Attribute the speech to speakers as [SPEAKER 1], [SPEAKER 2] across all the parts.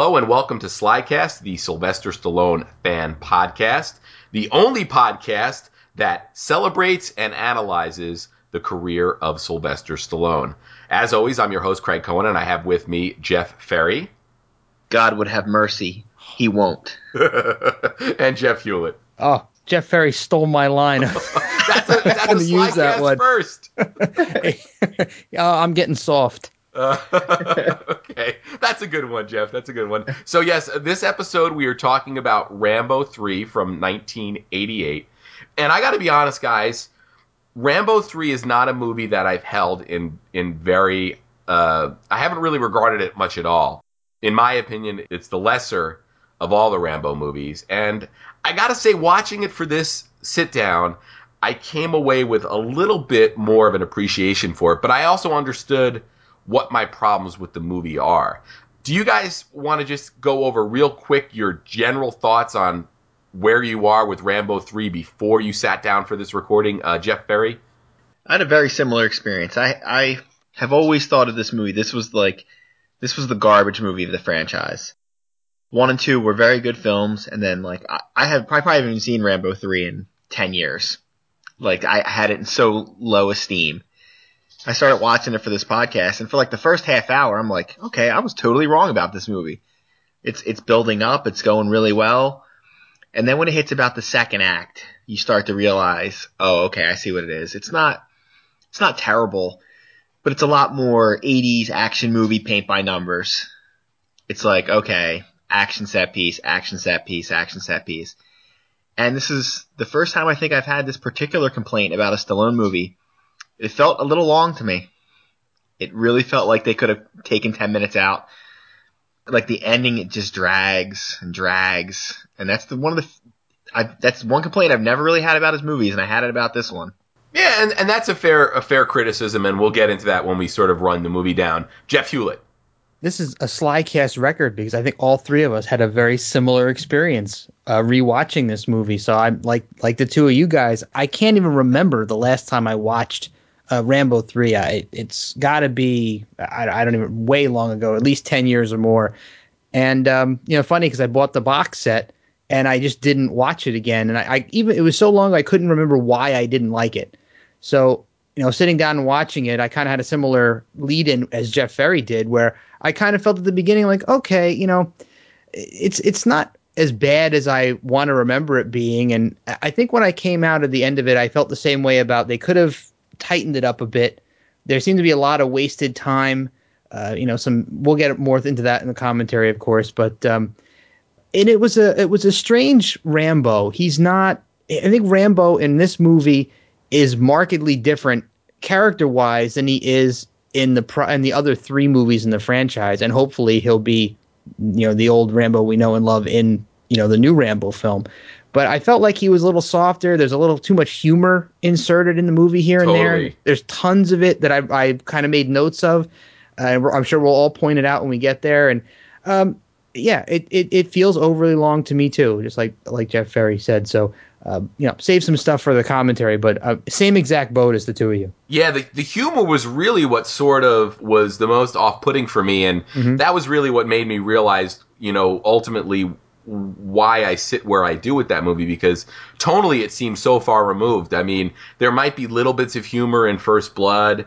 [SPEAKER 1] Hello and welcome to Slycast, the Sylvester Stallone fan podcast, the only podcast that celebrates and analyzes the career of Sylvester Stallone. As always, I'm your host, Craig Cohen, and I have with me Jeff Ferry.
[SPEAKER 2] God would have mercy. He won't.
[SPEAKER 1] and Jeff Hewlett.
[SPEAKER 3] Oh, Jeff Ferry stole my line.
[SPEAKER 1] that's a, that's a use that one first.
[SPEAKER 3] oh, I'm getting soft.
[SPEAKER 1] Okay, that's a good one, Jeff. That's a good one. So yes, this episode we are talking about Rambo 3 from 1988. And I got to be honest, guys, Rambo 3 is not a movie that I've held in in very uh, I haven't really regarded it much at all. In my opinion, it's the lesser of all the Rambo movies. And I got to say watching it for this sit down, I came away with a little bit more of an appreciation for it, but I also understood what my problems with the movie are. Do you guys want to just go over real quick your general thoughts on where you are with Rambo 3 before you sat down for this recording, uh, Jeff Ferry?
[SPEAKER 2] I had a very similar experience. I, I have always thought of this movie. This was like, this was the garbage movie of the franchise. One and two were very good films, and then like I, I have I probably haven't even seen Rambo 3 in 10 years. Like I had it in so low esteem. I started watching it for this podcast, and for like the first half hour, I'm like, okay, I was totally wrong about this movie. It's it's building up, it's going really well, and then when it hits about the second act, you start to realize, oh, okay, I see what it is. It's not it's not terrible, but it's a lot more 80s action movie paint by numbers. It's like, okay, action set piece, action set piece, action set piece. And this is the first time I think I've had this particular complaint about a Stallone movie it felt a little long to me. It really felt like they could have taken 10 minutes out. Like the ending, it just drags and drags. And that's the one of the, I, that's one complaint I've never really had about his movies, and I had it about this one.
[SPEAKER 1] Yeah, and, and that's a fair a fair criticism, and we'll get into that when we sort of run the movie down. Jeff Hewlett.
[SPEAKER 3] This is a Slycast record because I think all three of us had a very similar experience uh, rewatching this movie. So I'm like like the two of you guys. I can't even remember the last time I watched uh, Rambo three. I it's got to be I, I, don't even way long ago, at least ten years or more. And um, you know, funny because I bought the box set and I just didn't watch it again. And I, I even it was so long I couldn't remember why I didn't like it. So you know, sitting down and watching it, I kind of had a similar lead in as Jeff Ferry did, where I kind of felt at the beginning like, okay, you know, it's it's not as bad as I want to remember it being. And I think when I came out at the end of it, I felt the same way about they could have tightened it up a bit. There seemed to be a lot of wasted time. Uh, you know, some we'll get more into that in the commentary, of course. But um, and it was a it was a strange Rambo. He's not. I think Rambo in this movie is markedly different character wise than he is in the in the other three movies in the franchise, and hopefully he'll be you know the old Rambo we know and love in you know the new Rambo film but I felt like he was a little softer. There's a little too much humor inserted in the movie here and there. There's tons of it that I, I kind of made notes of. Uh, I'm sure we'll all point it out when we get there. And um, yeah, it, it, it feels overly long to me too, just like like Jeff Ferry said. So uh, you know, save some stuff for the commentary, but uh, same exact boat as the two of you.
[SPEAKER 1] Yeah, the, the humor was really what sort of was the most off putting for me, and mm-hmm. that was really what made me realize, you know, ultimately why I sit where I do with that movie because tonally it seems so far removed. I mean, there might be little bits of humor in First Blood.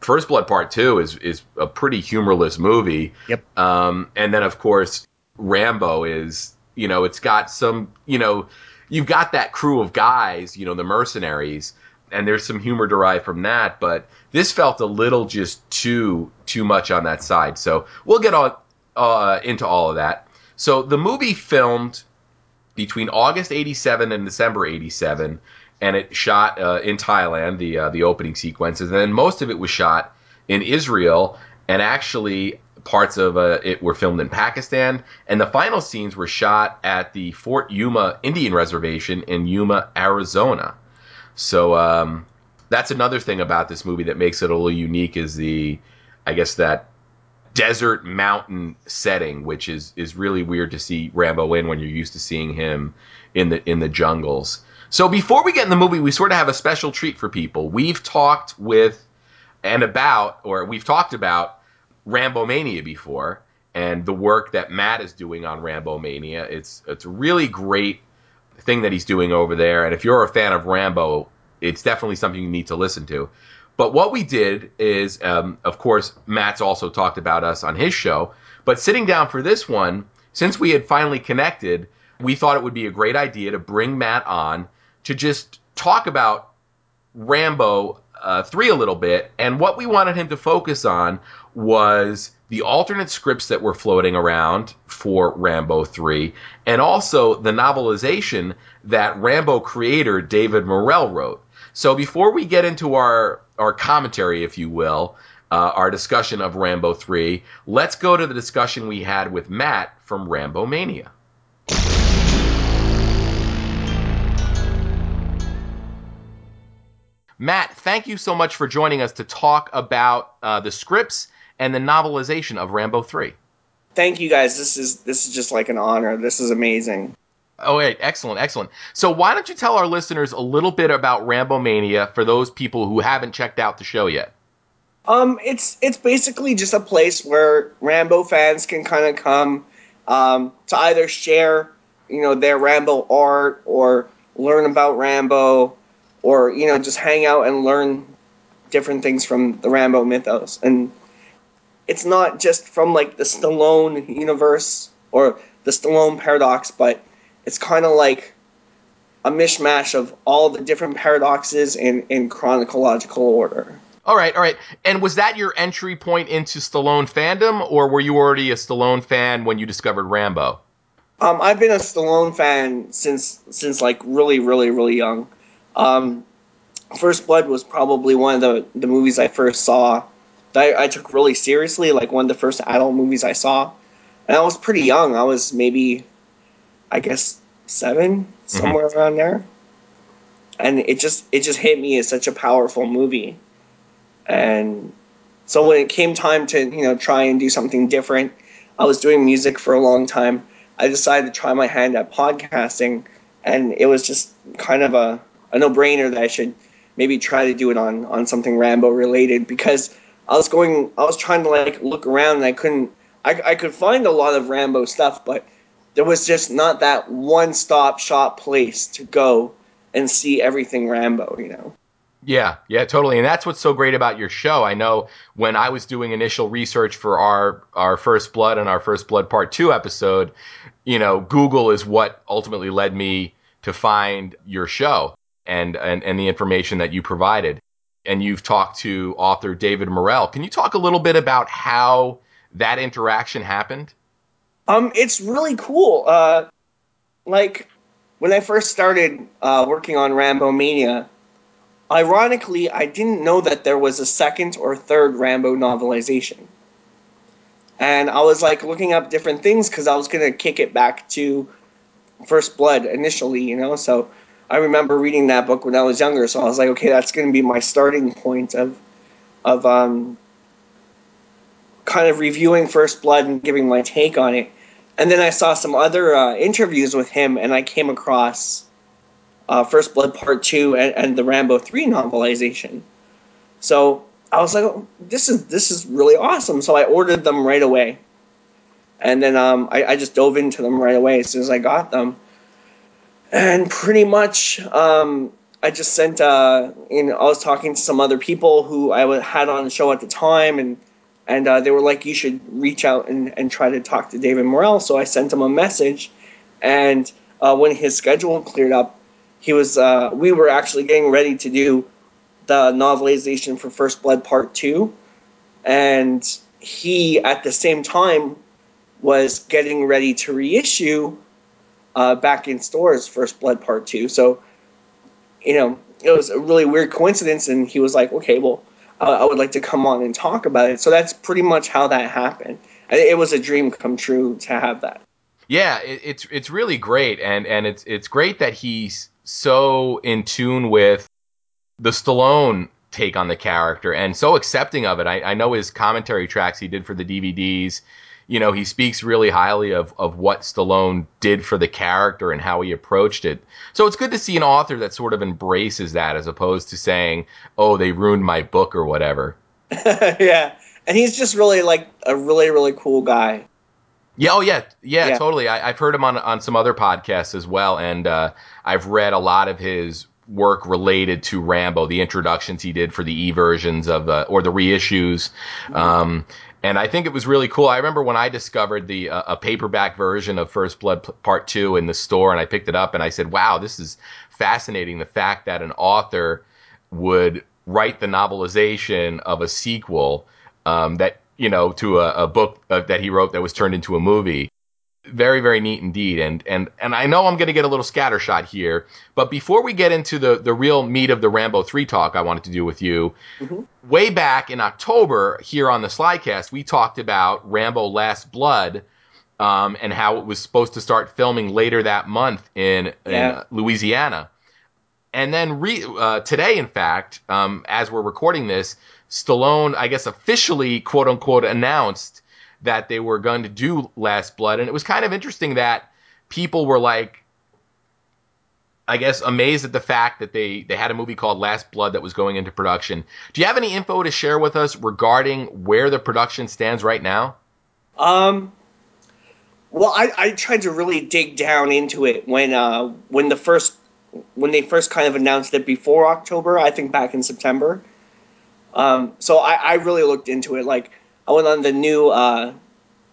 [SPEAKER 1] First Blood Part Two is is a pretty humorless movie.
[SPEAKER 3] Yep.
[SPEAKER 1] Um, and then of course Rambo is you know it's got some you know you've got that crew of guys you know the mercenaries and there's some humor derived from that but this felt a little just too too much on that side so we'll get on uh, into all of that so the movie filmed between August 87 and December 87 and it shot uh, in Thailand the uh, the opening sequences and then most of it was shot in Israel and actually parts of uh, it were filmed in Pakistan and the final scenes were shot at the Fort Yuma Indian Reservation in Yuma, Arizona. So um, that's another thing about this movie that makes it a little unique is the I guess that desert mountain setting, which is is really weird to see Rambo in when you're used to seeing him in the in the jungles. So before we get in the movie, we sort of have a special treat for people. We've talked with and about, or we've talked about Rambo Mania before, and the work that Matt is doing on Rambo Mania. It's it's a really great thing that he's doing over there. And if you're a fan of Rambo, it's definitely something you need to listen to. But what we did is, um, of course, Matt's also talked about us on his show. But sitting down for this one, since we had finally connected, we thought it would be a great idea to bring Matt on to just talk about Rambo uh, 3 a little bit. And what we wanted him to focus on was the alternate scripts that were floating around for Rambo 3, and also the novelization that Rambo creator David Morrell wrote. So before we get into our, our commentary, if you will, uh, our discussion of Rambo 3, let's go to the discussion we had with Matt from Rambo Mania. Matt, thank you so much for joining us to talk about uh, the scripts and the novelization of Rambo 3.
[SPEAKER 4] Thank you guys. This is this is just like an honor. This is amazing.
[SPEAKER 1] Oh, wait, excellent, excellent. So, why don't you tell our listeners a little bit about Rambo Mania for those people who haven't checked out the show yet?
[SPEAKER 4] Um, it's it's basically just a place where Rambo fans can kind of come um, to either share, you know, their Rambo art or learn about Rambo, or you know, just hang out and learn different things from the Rambo mythos. And it's not just from like the Stallone universe or the Stallone paradox, but it's kind of like a mishmash of all the different paradoxes in, in chronological order.
[SPEAKER 1] All right, all right. And was that your entry point into Stallone fandom, or were you already a Stallone fan when you discovered Rambo?
[SPEAKER 4] Um, I've been a Stallone fan since since like really, really, really young. Um, First Blood was probably one of the, the movies I first saw that I, I took really seriously, like one of the first adult movies I saw. And I was pretty young. I was maybe, I guess, seven, somewhere mm-hmm. around there. And it just it just hit me as such a powerful movie. And so when it came time to you know try and do something different, I was doing music for a long time. I decided to try my hand at podcasting, and it was just kind of a, a no brainer that I should maybe try to do it on on something Rambo related because I was going, I was trying to like look around and I couldn't, I, I could find a lot of Rambo stuff, but there was just not that one stop shop place to go and see everything Rambo, you know?
[SPEAKER 1] Yeah, yeah, totally. And that's what's so great about your show. I know when I was doing initial research for our our First Blood and our First Blood Part 2 episode, you know, Google is what ultimately led me to find your show and and, and the information that you provided and you've talked to author David Morrell. Can you talk a little bit about how that interaction happened?
[SPEAKER 4] Um, it's really cool. Uh, like when I first started uh, working on Rambo Mania, ironically, I didn't know that there was a second or third Rambo novelization. And I was like looking up different things because I was gonna kick it back to First Blood initially, you know. So I remember reading that book when I was younger, so I was like, okay, that's to be my starting point of of um, kind of reviewing First Blood and giving my take on it. And then I saw some other uh, interviews with him, and I came across uh, First Blood Part Two and, and, the Rambo Three novelization. So I was like, oh, this is this is really awesome. So I ordered them right away, and then um, I, I just dove into them right away as soon as I got them and pretty much um, I just sent uh, you know I was talking to some other people who I had on the show at the time and and uh, they were like you should reach out and, and try to talk to David Morrell so I sent him a message and uh, when his schedule cleared up he was uh, we were actually getting ready to do the novelization for First Blood Part 2 and he at the same time was getting ready to reissue uh, back in stores First Blood Part Two. So, you know, it was a really weird coincidence, and he was like, "Okay, well, Uh, I would like to come on and talk about it." So that's pretty much how that happened. It was a dream come true to have that.
[SPEAKER 1] Yeah, it, it's it's really great, and and it's it's great that he's so in tune with the Stallone take on the character and so accepting of it. I, I know his commentary tracks he did for the DVDs you know, he speaks really highly of, of what Stallone did for the character and how he approached it. So it's good to see an author that sort of embraces that as opposed to saying, oh, they ruined my book or whatever.
[SPEAKER 4] yeah. And he's just really like a really, really cool guy.
[SPEAKER 1] Yeah, oh yeah, yeah,
[SPEAKER 4] Yeah.
[SPEAKER 1] totally. I, I've heard him on on some other podcasts as well, and uh, I've read a lot of his work related to Rambo, the introductions he did for the e versions of uh, or the reissues. Um, and I think it was really cool. I remember when I discovered the uh, a paperback version of First Blood Part Two in the store, and I picked it up, and I said, "Wow, this is fascinating." The fact that an author would write the novelization of a sequel um, that you know to a, a book uh, that he wrote that was turned into a movie. Very, very neat indeed. And and and I know I'm going to get a little scattershot here, but before we get into the the real meat of the Rambo three talk, I wanted to do with you.
[SPEAKER 4] Mhm.
[SPEAKER 1] Way back in October, here on the Slycast, we talked about Rambo Last Blood. Um, and how it was supposed to start filming later that month in, in
[SPEAKER 4] Yeah.
[SPEAKER 1] uh, Louisiana. And then re- uh, today, in fact, um, as we're recording this, Stallone, I guess, officially, quote unquote, announced that they were going to do Last Blood. And it was kind of interesting that people were like, I guess, amazed at the fact that they, they had a movie called Last Blood that was going into production. Do you have any info to share with us regarding where the production stands right now?
[SPEAKER 4] Um, well, I, I tried to really dig down into it when uh when the first when they first kind of announced it before October. I think back in September. Um, so I, I really looked into it. Like I went on the new uh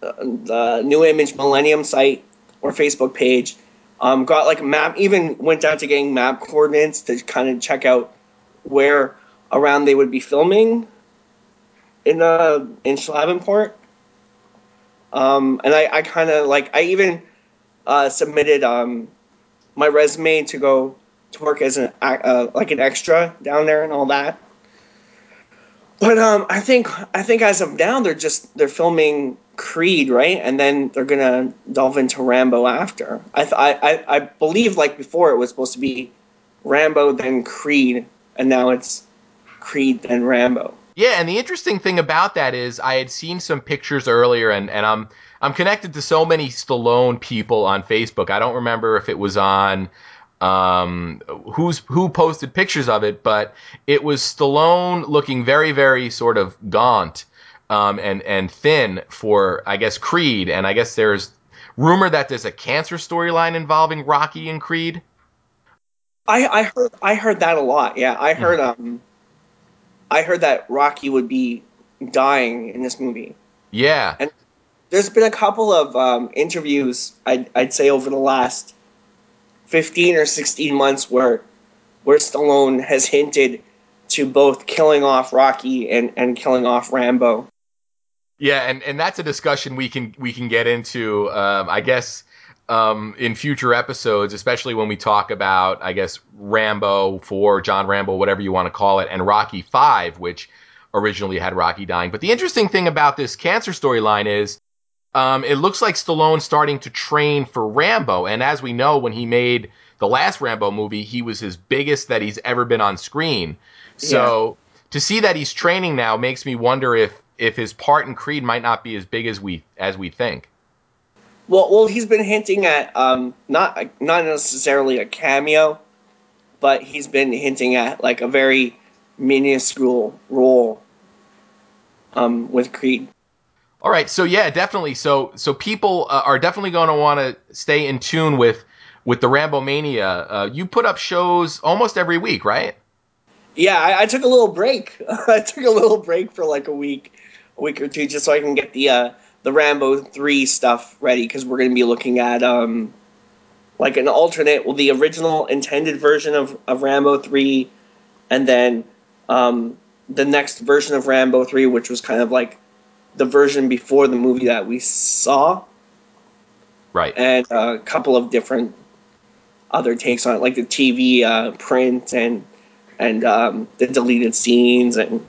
[SPEAKER 4] the Nu Image Millennium site or Facebook page. Um, got like map. Even went down to getting map coordinates to kind of check out where around they would be filming in uh in Schlavenport. Um, and I, I kind of like I even uh, submitted um, my resume to go to work as an uh, like an extra down there and all that. But um, I think I think as of now they're just they're filming Creed right, and then they're gonna delve into Rambo after. I th- I, I I believe like before it was supposed to be Rambo then Creed, and now it's Creed then Rambo.
[SPEAKER 1] Yeah, and the interesting thing about that is I had seen some pictures earlier, and, and I'm I'm connected to so many Stallone people on Facebook. I don't remember if it was on um, who's who posted pictures of it, but it was Stallone looking very very sort of gaunt um, and and thin for I guess Creed, and I guess there's rumor that there's a cancer storyline involving Rocky and Creed.
[SPEAKER 4] I, I heard I heard that a lot. Yeah, I heard um, I heard that Rocky would be dying in this movie.
[SPEAKER 1] Yeah, and
[SPEAKER 4] There's been a couple of um, interviews I'd, I'd say over the last fifteen or sixteen months where where Stallone has hinted to both killing off Rocky and, and killing off Rambo.
[SPEAKER 1] Yeah, and, and that's a discussion we can we can get into. Um, I guess um, in future episodes, especially when we talk about I guess Rambo Four, John Rambo, whatever you want to call it, and Rocky Five, which originally had Rocky dying. But the interesting thing about this cancer storyline is. Um, it looks like Stallone's starting to train for Rambo, and as we know, when he made the last Rambo movie, he was his biggest that he's ever been on screen. So to see that he's training now makes me wonder if if his part in Creed might not be as big as we as we think.
[SPEAKER 4] Well, well, he's been hinting at um, not not necessarily a cameo, but he's been hinting at like a very minuscule role um, with Creed.
[SPEAKER 1] All right, so yeah, definitely. So so people uh, are definitely going to want to stay in tune with with the Rambo Mania. Uh, you put up shows almost every week, right?
[SPEAKER 4] Yeah, I, I took a little break. I took a little break for like a week, a week or two, just so I can get the uh, the Rambo three stuff ready because we're going to be looking at um, like an alternate, well, the original intended version of, of Rambo three, and then um, the next version of Rambo three, which was kind of like the version before the movie that we saw,
[SPEAKER 1] Right.
[SPEAKER 4] and a couple of different other takes on it, like the TV uh, print and and um, the deleted scenes and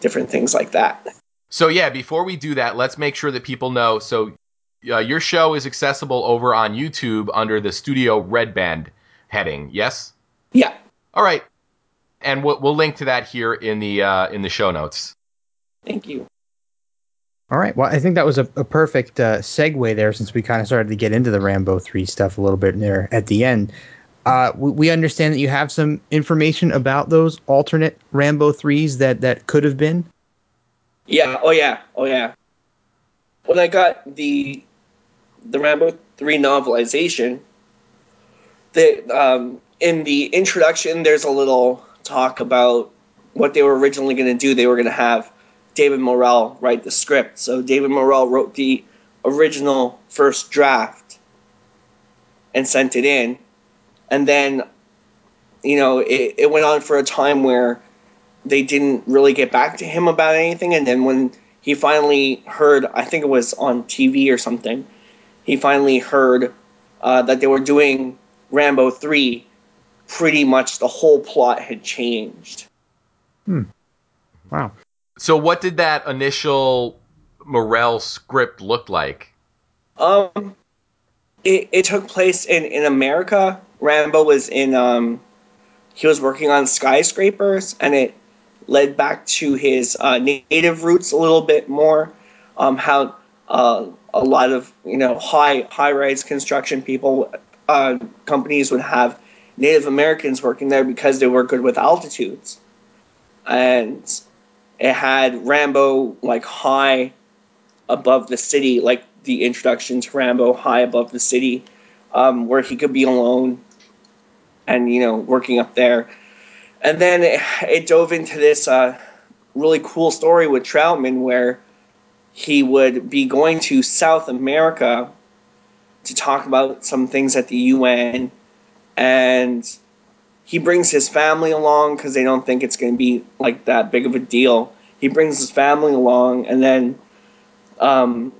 [SPEAKER 4] different things like that.
[SPEAKER 1] So yeah, before we do that, let's make sure that people know. So uh, your show is accessible over on YouTube under the Studio Red Band heading. Yes.
[SPEAKER 4] Yeah.
[SPEAKER 1] All right. And we'll, we'll link to that here in the uh, in the show notes.
[SPEAKER 4] Thank you.
[SPEAKER 3] All right. Well, I think that was a, a perfect uh, segue there since we kind of started to get into the Rambo 3 stuff a little bit there at the end. Uh, we, we understand that you have some information about those alternate Rambo 3s that, that could have been.
[SPEAKER 4] Yeah. Oh yeah. Oh yeah. when I got the the Rambo three novelization, the um, in the introduction, there's a little talk about what they were originally going to do. They were going to have David Morrell write the script. So David Morrell wrote the original first draft and sent it in, and then you know it, it went on for a time where they didn't really get back to him about anything, and then when he finally heard, I think it was on TV or something, he finally heard uh, that they were doing Rambo 3, pretty much the whole plot had changed. Hmm.
[SPEAKER 3] Wow.
[SPEAKER 1] So, what did that initial Morrell script look like?
[SPEAKER 4] Um, it, it took place in, in America. Rambo was in, um, he was working on skyscrapers, and it led back to his uh, native roots a little bit more. Um, how uh, a lot of you know high high rise construction people uh, companies would have Native Americans working there because they were good with altitudes, and it had Rambo like high above the city, like the introduction to Rambo high above the city, um, where he could be alone, and you know working up there, and then it, it dove into this uh, really cool story with Troutman where he would be going to South America to talk about some things at the UN, and he brings his family along because they don't think it's going to be like that big of a deal. He brings his family along, and then, um,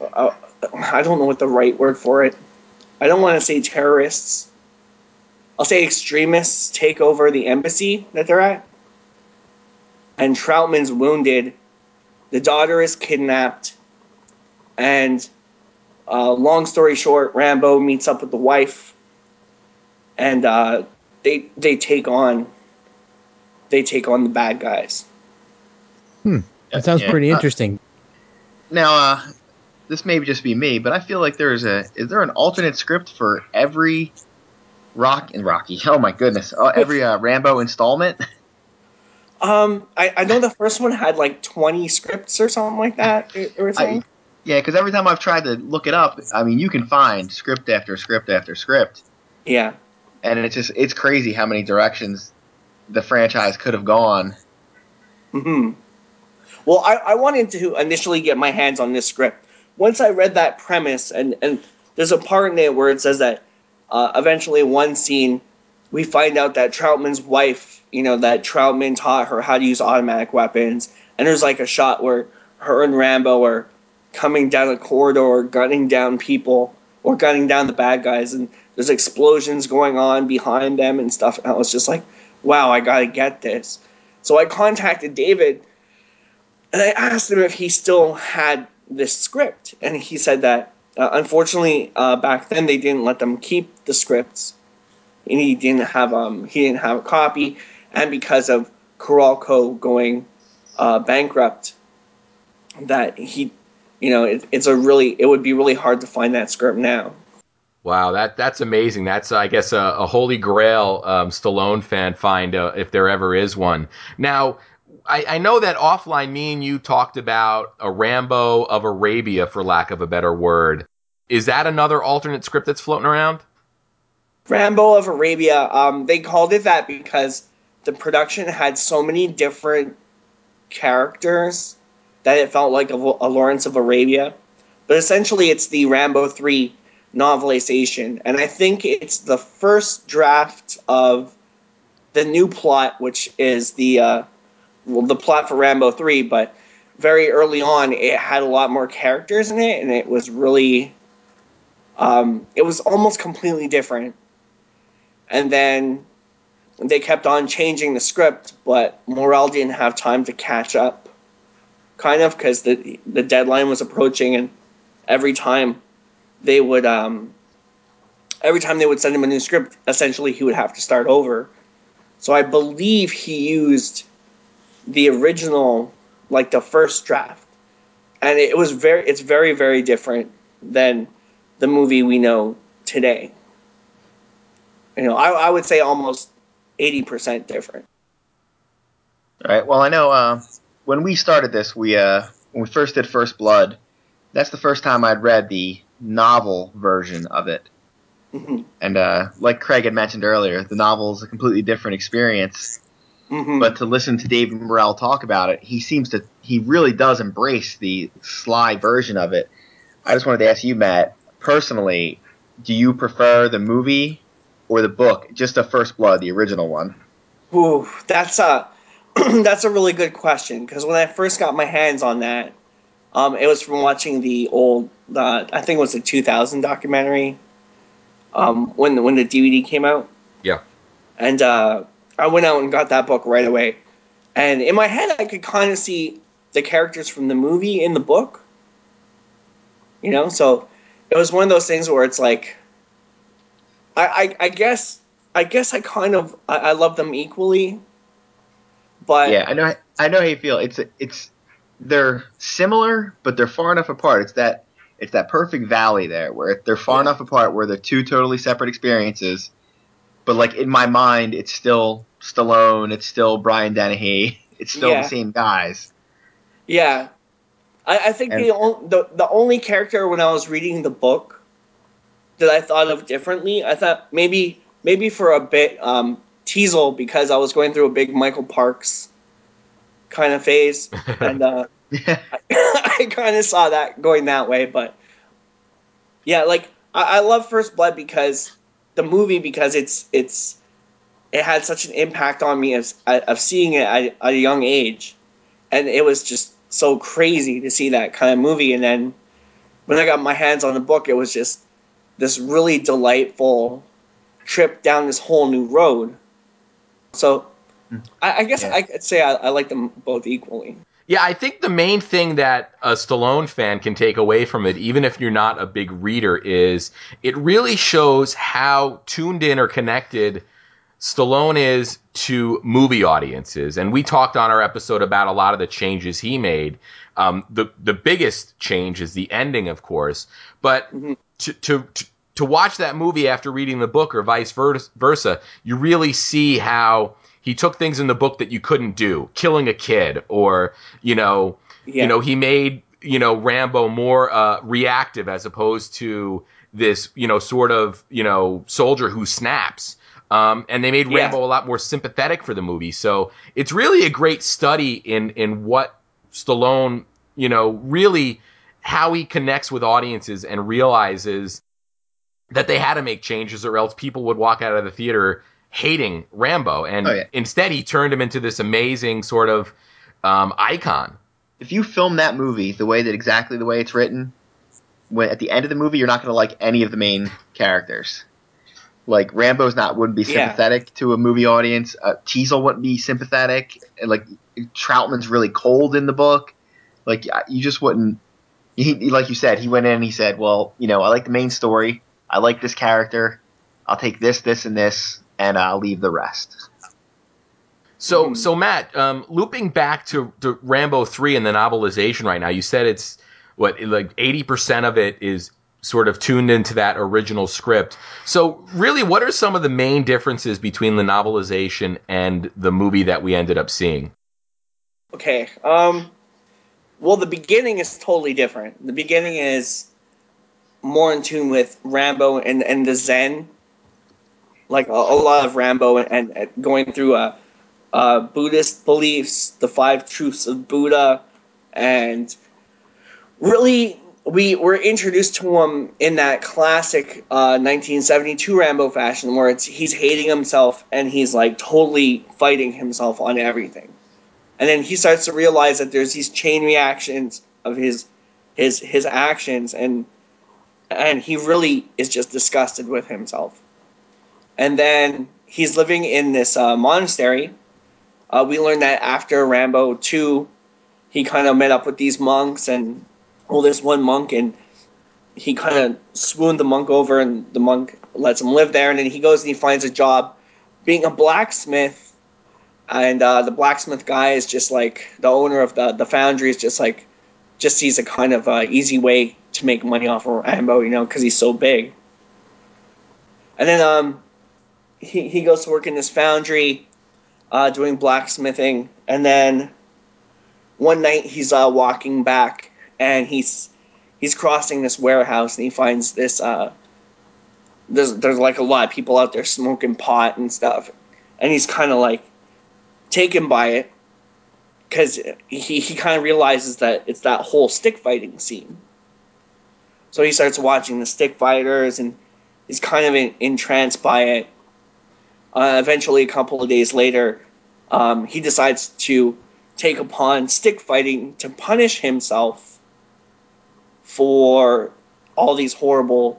[SPEAKER 4] uh, I don't know what the right word for it. I don't want to say terrorists. I'll say extremists take over the embassy that they're at, and Troutman's wounded the daughter is kidnapped, and uh, long story short, Rambo meets up with the wife, and uh, they they take on they take on the bad guys. Hmm.
[SPEAKER 3] That sounds
[SPEAKER 2] Yeah.
[SPEAKER 3] pretty
[SPEAKER 2] Uh,
[SPEAKER 3] interesting.
[SPEAKER 2] Now, uh, this may just be me, but I feel like there is a is there an alternate script for every Rock and Rocky? Oh my goodness! Oh, every uh, Rambo installment.
[SPEAKER 4] Um, I, I know the first one had like twenty scripts or something like that. They they were saying.
[SPEAKER 2] yeah, because every time I've tried to look it up, I mean, you can find script after script after script,
[SPEAKER 4] yeah.
[SPEAKER 2] And it's just it's crazy how many directions the franchise could have gone.
[SPEAKER 4] hmm Well, I, I wanted to initially get my hands on this script. Once I read that premise, and, and there's a part in it where it says that uh, eventually, one scene, we find out that Troutman's wife, you know, that Troutman taught her how to use automatic weapons. And there's like a shot where her and Rambo are coming down a corridor, gunning down people, or gunning down the bad guys. And there's explosions going on behind them and stuff. And I was just like, wow, I gotta get this. So I contacted David and I asked him if he still had this script, and he said that uh, unfortunately uh, back then they didn't let them keep the scripts, and he didn't have um he didn't have a copy, and because of Carolco going uh, bankrupt, that he, you know, it, it's a really it would be really hard to find that script now.
[SPEAKER 1] Wow, that that's amazing. That's I guess a, a holy grail um, Stallone fan find uh, if there ever is one. Now, I, I know that offline, me and you talked about a Rambo of Arabia, for lack of a better word. Is that another alternate script that's floating around?
[SPEAKER 4] Rambo of Arabia. Um, they called it that because the production had so many different characters that it felt like a, a Lawrence of Arabia. But essentially, it's the Rambo 3 novelization. And I think it's the first draft of the new plot, which is the uh, well, the plot for Rambo 3. But very early on, it had a lot more characters in it, and it was really. Um, it was almost completely different and then they kept on changing the script, but Morrell didn't have time to catch up, kind of because the the deadline was approaching, and every time they would um, every time they would send him a new script, essentially he would have to start over. So I believe he used the original, like the first draft, and it was very it's very very different than the movie we know today you know, I, I would say almost eighty percent different.
[SPEAKER 2] All right. Well, I know uh, when we started this, we uh, when we first did First Blood, that's the first time I'd read the novel version of it.
[SPEAKER 4] hmm
[SPEAKER 2] And uh, like Craig had mentioned earlier, the novel is a completely different experience.
[SPEAKER 4] hmm
[SPEAKER 2] But to listen to David Morrell talk about it, he seems to he really does embrace the sly version of it. I just wanted to ask you, Matt, personally, do you prefer the movie or the book? Just a First Blood, the original one.
[SPEAKER 4] Ooh, that's a that's a really good question because when I first got my hands on that, um, it was from watching the old, uh, I think it was the 2000 documentary, um, when the, when the DVD came out.
[SPEAKER 1] Yeah.
[SPEAKER 4] And uh, I went out and got that book right away, and in my head I could kind of see the characters from the movie in the book. You know, so it was one of those things where it's like, I I, I guess I guess I kind of I, I love them equally, but
[SPEAKER 2] yeah, I know. I know how you feel. It's it's they're similar, but they're far enough apart. It's that it's that perfect valley there where they're far
[SPEAKER 4] Yeah.
[SPEAKER 2] enough apart where they're two totally separate experiences. But like in my mind, it's still Stallone. It's still Brian Dennehy. It's still
[SPEAKER 4] Yeah.
[SPEAKER 2] the same guys.
[SPEAKER 4] Yeah, I, I think
[SPEAKER 2] And-
[SPEAKER 4] the, on, the the only character when I was reading the book that I thought of differently, I thought maybe maybe for a bit um, Teasle because I was going through a big Michael Parks kind of phase, and uh, I kind of saw that going that way. But yeah, like I, I love First Blood because the movie because it's it's it had such an impact on me as of seeing it at, at a young age, and it was just so crazy to see that kind of movie. And then when I got my hands on the book, it was just this really delightful trip down this whole new road. So I, I guess
[SPEAKER 2] Yeah.
[SPEAKER 4] I could say I, I like them both equally.
[SPEAKER 1] Yeah, I think the main thing that a Stallone fan can take away from it, even if you're not a big reader, is it really shows how tuned in or connected Stallone is to movie audiences. And we talked on our episode about a lot of the changes he made. Um, the the biggest change is the ending, of course, but
[SPEAKER 4] Mhm.
[SPEAKER 1] to, to to to watch that movie after reading the book or vice versa, you really see how he took things in the book that you couldn't do, killing a kid, or you know,
[SPEAKER 4] Yeah.
[SPEAKER 1] you know, he made you know Rambo more uh, reactive as opposed to this you know sort of you know soldier who snaps. Um, and they made
[SPEAKER 4] Yeah.
[SPEAKER 1] Rambo a lot more sympathetic for the movie. So it's really a great study in in what Stallone, you know, really how he connects with audiences and realizes that they had to make changes or else people would walk out of the theater hating Rambo. And
[SPEAKER 2] Oh, yeah.
[SPEAKER 1] instead, he turned him into this amazing sort of um, icon.
[SPEAKER 2] if you film that movie the way that exactly the way it's written, when at the end of the movie you're not going to like any of the main characters. Like Rambo's not wouldn't be
[SPEAKER 4] Yeah.
[SPEAKER 2] sympathetic to a movie audience. Uh, Teasle wouldn't be sympathetic. And like Troutman's really cold in the book. Like you just wouldn't. He, he- like you said, he went in and he said, "Well, you know, I like the main story. I like this character. I'll take this, this, and this, and I'll leave the rest."
[SPEAKER 1] So, so Matt, um, looping back to, to Rambo three and the novelization right now, you said it's what like eighty percent of it is sort of tuned into that original script. So, really, what are some of the main differences between the novelization and the movie that we ended up seeing?
[SPEAKER 4] Okay. Um. Well, the beginning is totally different. The beginning is more in tune with Rambo and and the Zen, like a, a lot of Rambo and, and going through uh, uh, Buddhist beliefs, the five truths of Buddha, and really we were introduced to him in that classic uh, 1972 Rambo fashion, where it's he's hating himself and he's like totally fighting himself on everything. And then he starts to realize that there's these chain reactions of his his his actions and and he really is just disgusted with himself and then he's living in this uh, monastery. Uh, we learned that after rambo 2 he kind of met up with these monks and well this one monk and he kind of swooned the monk over and the monk lets him live there. And then he goes and he finds a job being a blacksmith. And uh, the blacksmith guy is just like the owner of the the foundry is just like just sees a kind of uh, easy way to make money off of Rambo, you know, because he's so big. And then um, he he goes to work in this foundry, uh, doing blacksmithing, and then one night he's uh, walking back and he's he's crossing this warehouse and he finds this uh, there's there's like a lot of people out there smoking pot and stuff, and he's kind of like taken by it because he, he kind of realizes that it's that whole stick fighting scene. So he starts watching the stick fighters and he's kind of in, entranced by it. Uh, eventually, a couple of days later, um, he decides to take upon stick fighting to punish himself for all these horrible,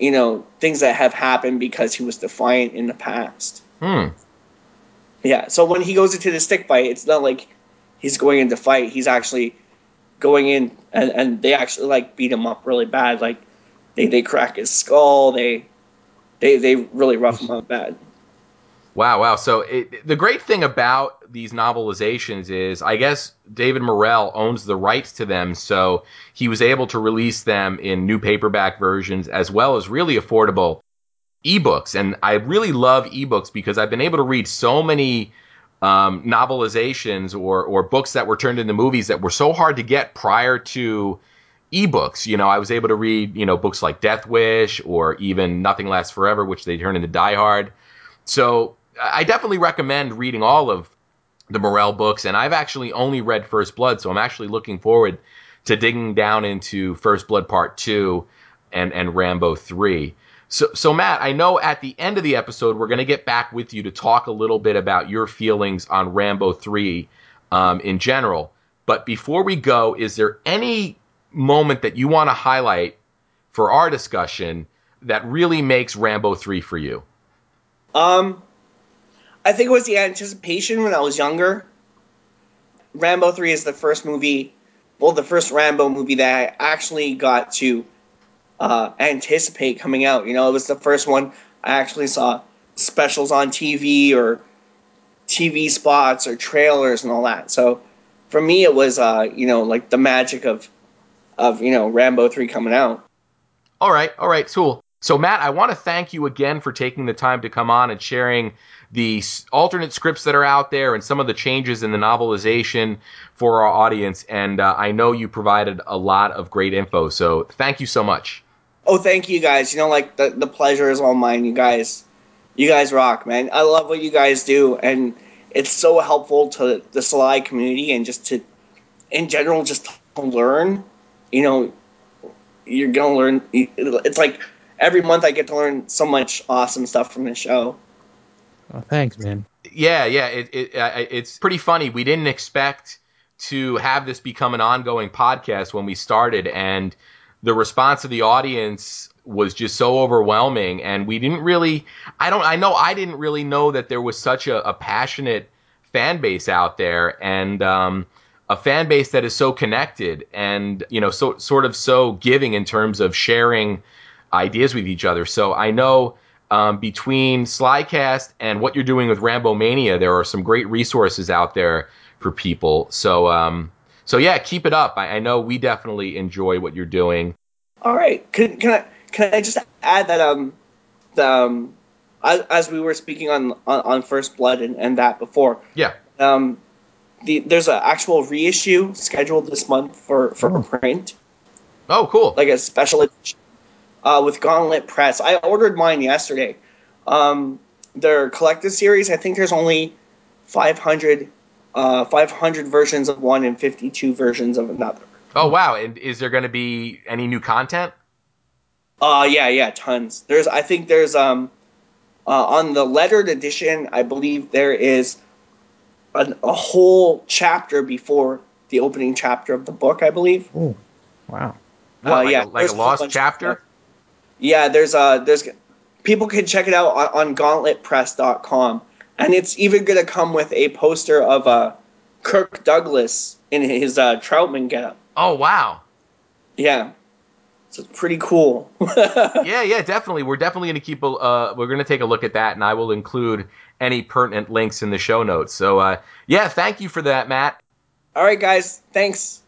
[SPEAKER 4] you know, things that have happened because he was defiant in the past.
[SPEAKER 1] Hmm.
[SPEAKER 4] Yeah, so when he goes into the stick fight, it's not like he's going in to fight. He's actually going in, and, and they actually like beat him up really bad. Like they, they crack his skull. They they they really rough him up bad.
[SPEAKER 1] Wow, wow. So it, the great thing about these novelizations is, I guess David Morrell owns the rights to them, so he was able to release them in new paperback versions as well as really affordable ebooks. And I really love ebooks because I've been able to read so many um, novelizations or or books that were turned into movies that were so hard to get prior to ebooks. You know, I was able to read you know books like Death Wish or even Nothing Lasts Forever, which they turned into Die Hard. So I definitely recommend reading all of the Morrell books, and I've actually only read First Blood, so I'm actually looking forward to digging down into First Blood Part Two and and Rambo Three. So, so Matt, I know at the end of the episode we're going to get back with you to talk a little bit about your feelings on Rambo Three um, in general. But before we go, is there any moment that you want to highlight for our discussion that really makes Rambo Three for you?
[SPEAKER 4] Um, I think it was the anticipation when I was younger. Rambo 3 is the first movie, well, the first Rambo movie that I actually got to uh, anticipate coming out. You know, it was the first one I actually saw specials on TV or TV spots or trailers and all that. So for me, it was, uh, you know, like the magic of, of you know, Rambo 3 coming out.
[SPEAKER 1] All right, all right, cool. So, Matt, I want to thank you again for taking the time to come on and sharing the alternate scripts that are out there and some of the changes in the novelization for our audience. And uh, I know you provided a lot of great info. So, thank you so much.
[SPEAKER 4] Oh, thank you guys. You know, like the, the pleasure is all mine. You guys, you guys rock, man. I love what you guys do, and it's so helpful to the Sly community and just to, in general, just to learn. You know, you're gonna learn. It's like every month I get to learn so much awesome stuff from the show.
[SPEAKER 3] Oh, thanks, man.
[SPEAKER 1] Yeah, yeah, it, it it's pretty funny. We didn't expect to have this become an ongoing podcast when we started, and the response of the audience was just so overwhelming. And we didn't really, I don't, I know I didn't really know that there was such a, a passionate fan base out there, and um, a fan base that is so connected and you know so sort of so giving in terms of sharing ideas with each other. So I know um, between Slycast and what you're doing with Rambo Mania, there are some great resources out there for people. So um, so yeah, keep it up. I, I, know we definitely enjoy what you're doing.
[SPEAKER 4] All right, can, can I can I just add that um the um as, as we were speaking on on, on First Blood and, and that before
[SPEAKER 1] yeah
[SPEAKER 4] um the there's an actual reissue scheduled this month for for oh. print.
[SPEAKER 1] Oh, cool!
[SPEAKER 4] Like a special edition uh, with Gauntlet Press. I ordered mine yesterday. Um, their collected series, I think there's only 500, uh, 500 versions of one and 52 versions of another.
[SPEAKER 1] Oh wow! And is there going to be any new content?
[SPEAKER 4] Uh yeah, yeah, tons. There's, I think there's um, uh, on the lettered edition, I believe there is an, a whole chapter before the opening chapter of the book. I believe.
[SPEAKER 3] Oh, wow!
[SPEAKER 1] What, uh, like yeah, a, like a lost chapter.
[SPEAKER 4] Yeah, there's uh there's people can check it out on, on gauntletpress.com. And it's even gonna come with a poster of uh Kirk Douglas in his uh Troutman getup.
[SPEAKER 1] Oh wow.
[SPEAKER 4] Yeah. So it's pretty cool.
[SPEAKER 1] yeah, yeah, definitely. We're definitely going to keep a, uh, we're going to take a look at that, and I will include any pertinent links in the show notes. So, uh, yeah, thank you for that, Matt.
[SPEAKER 4] All right, guys. Thanks.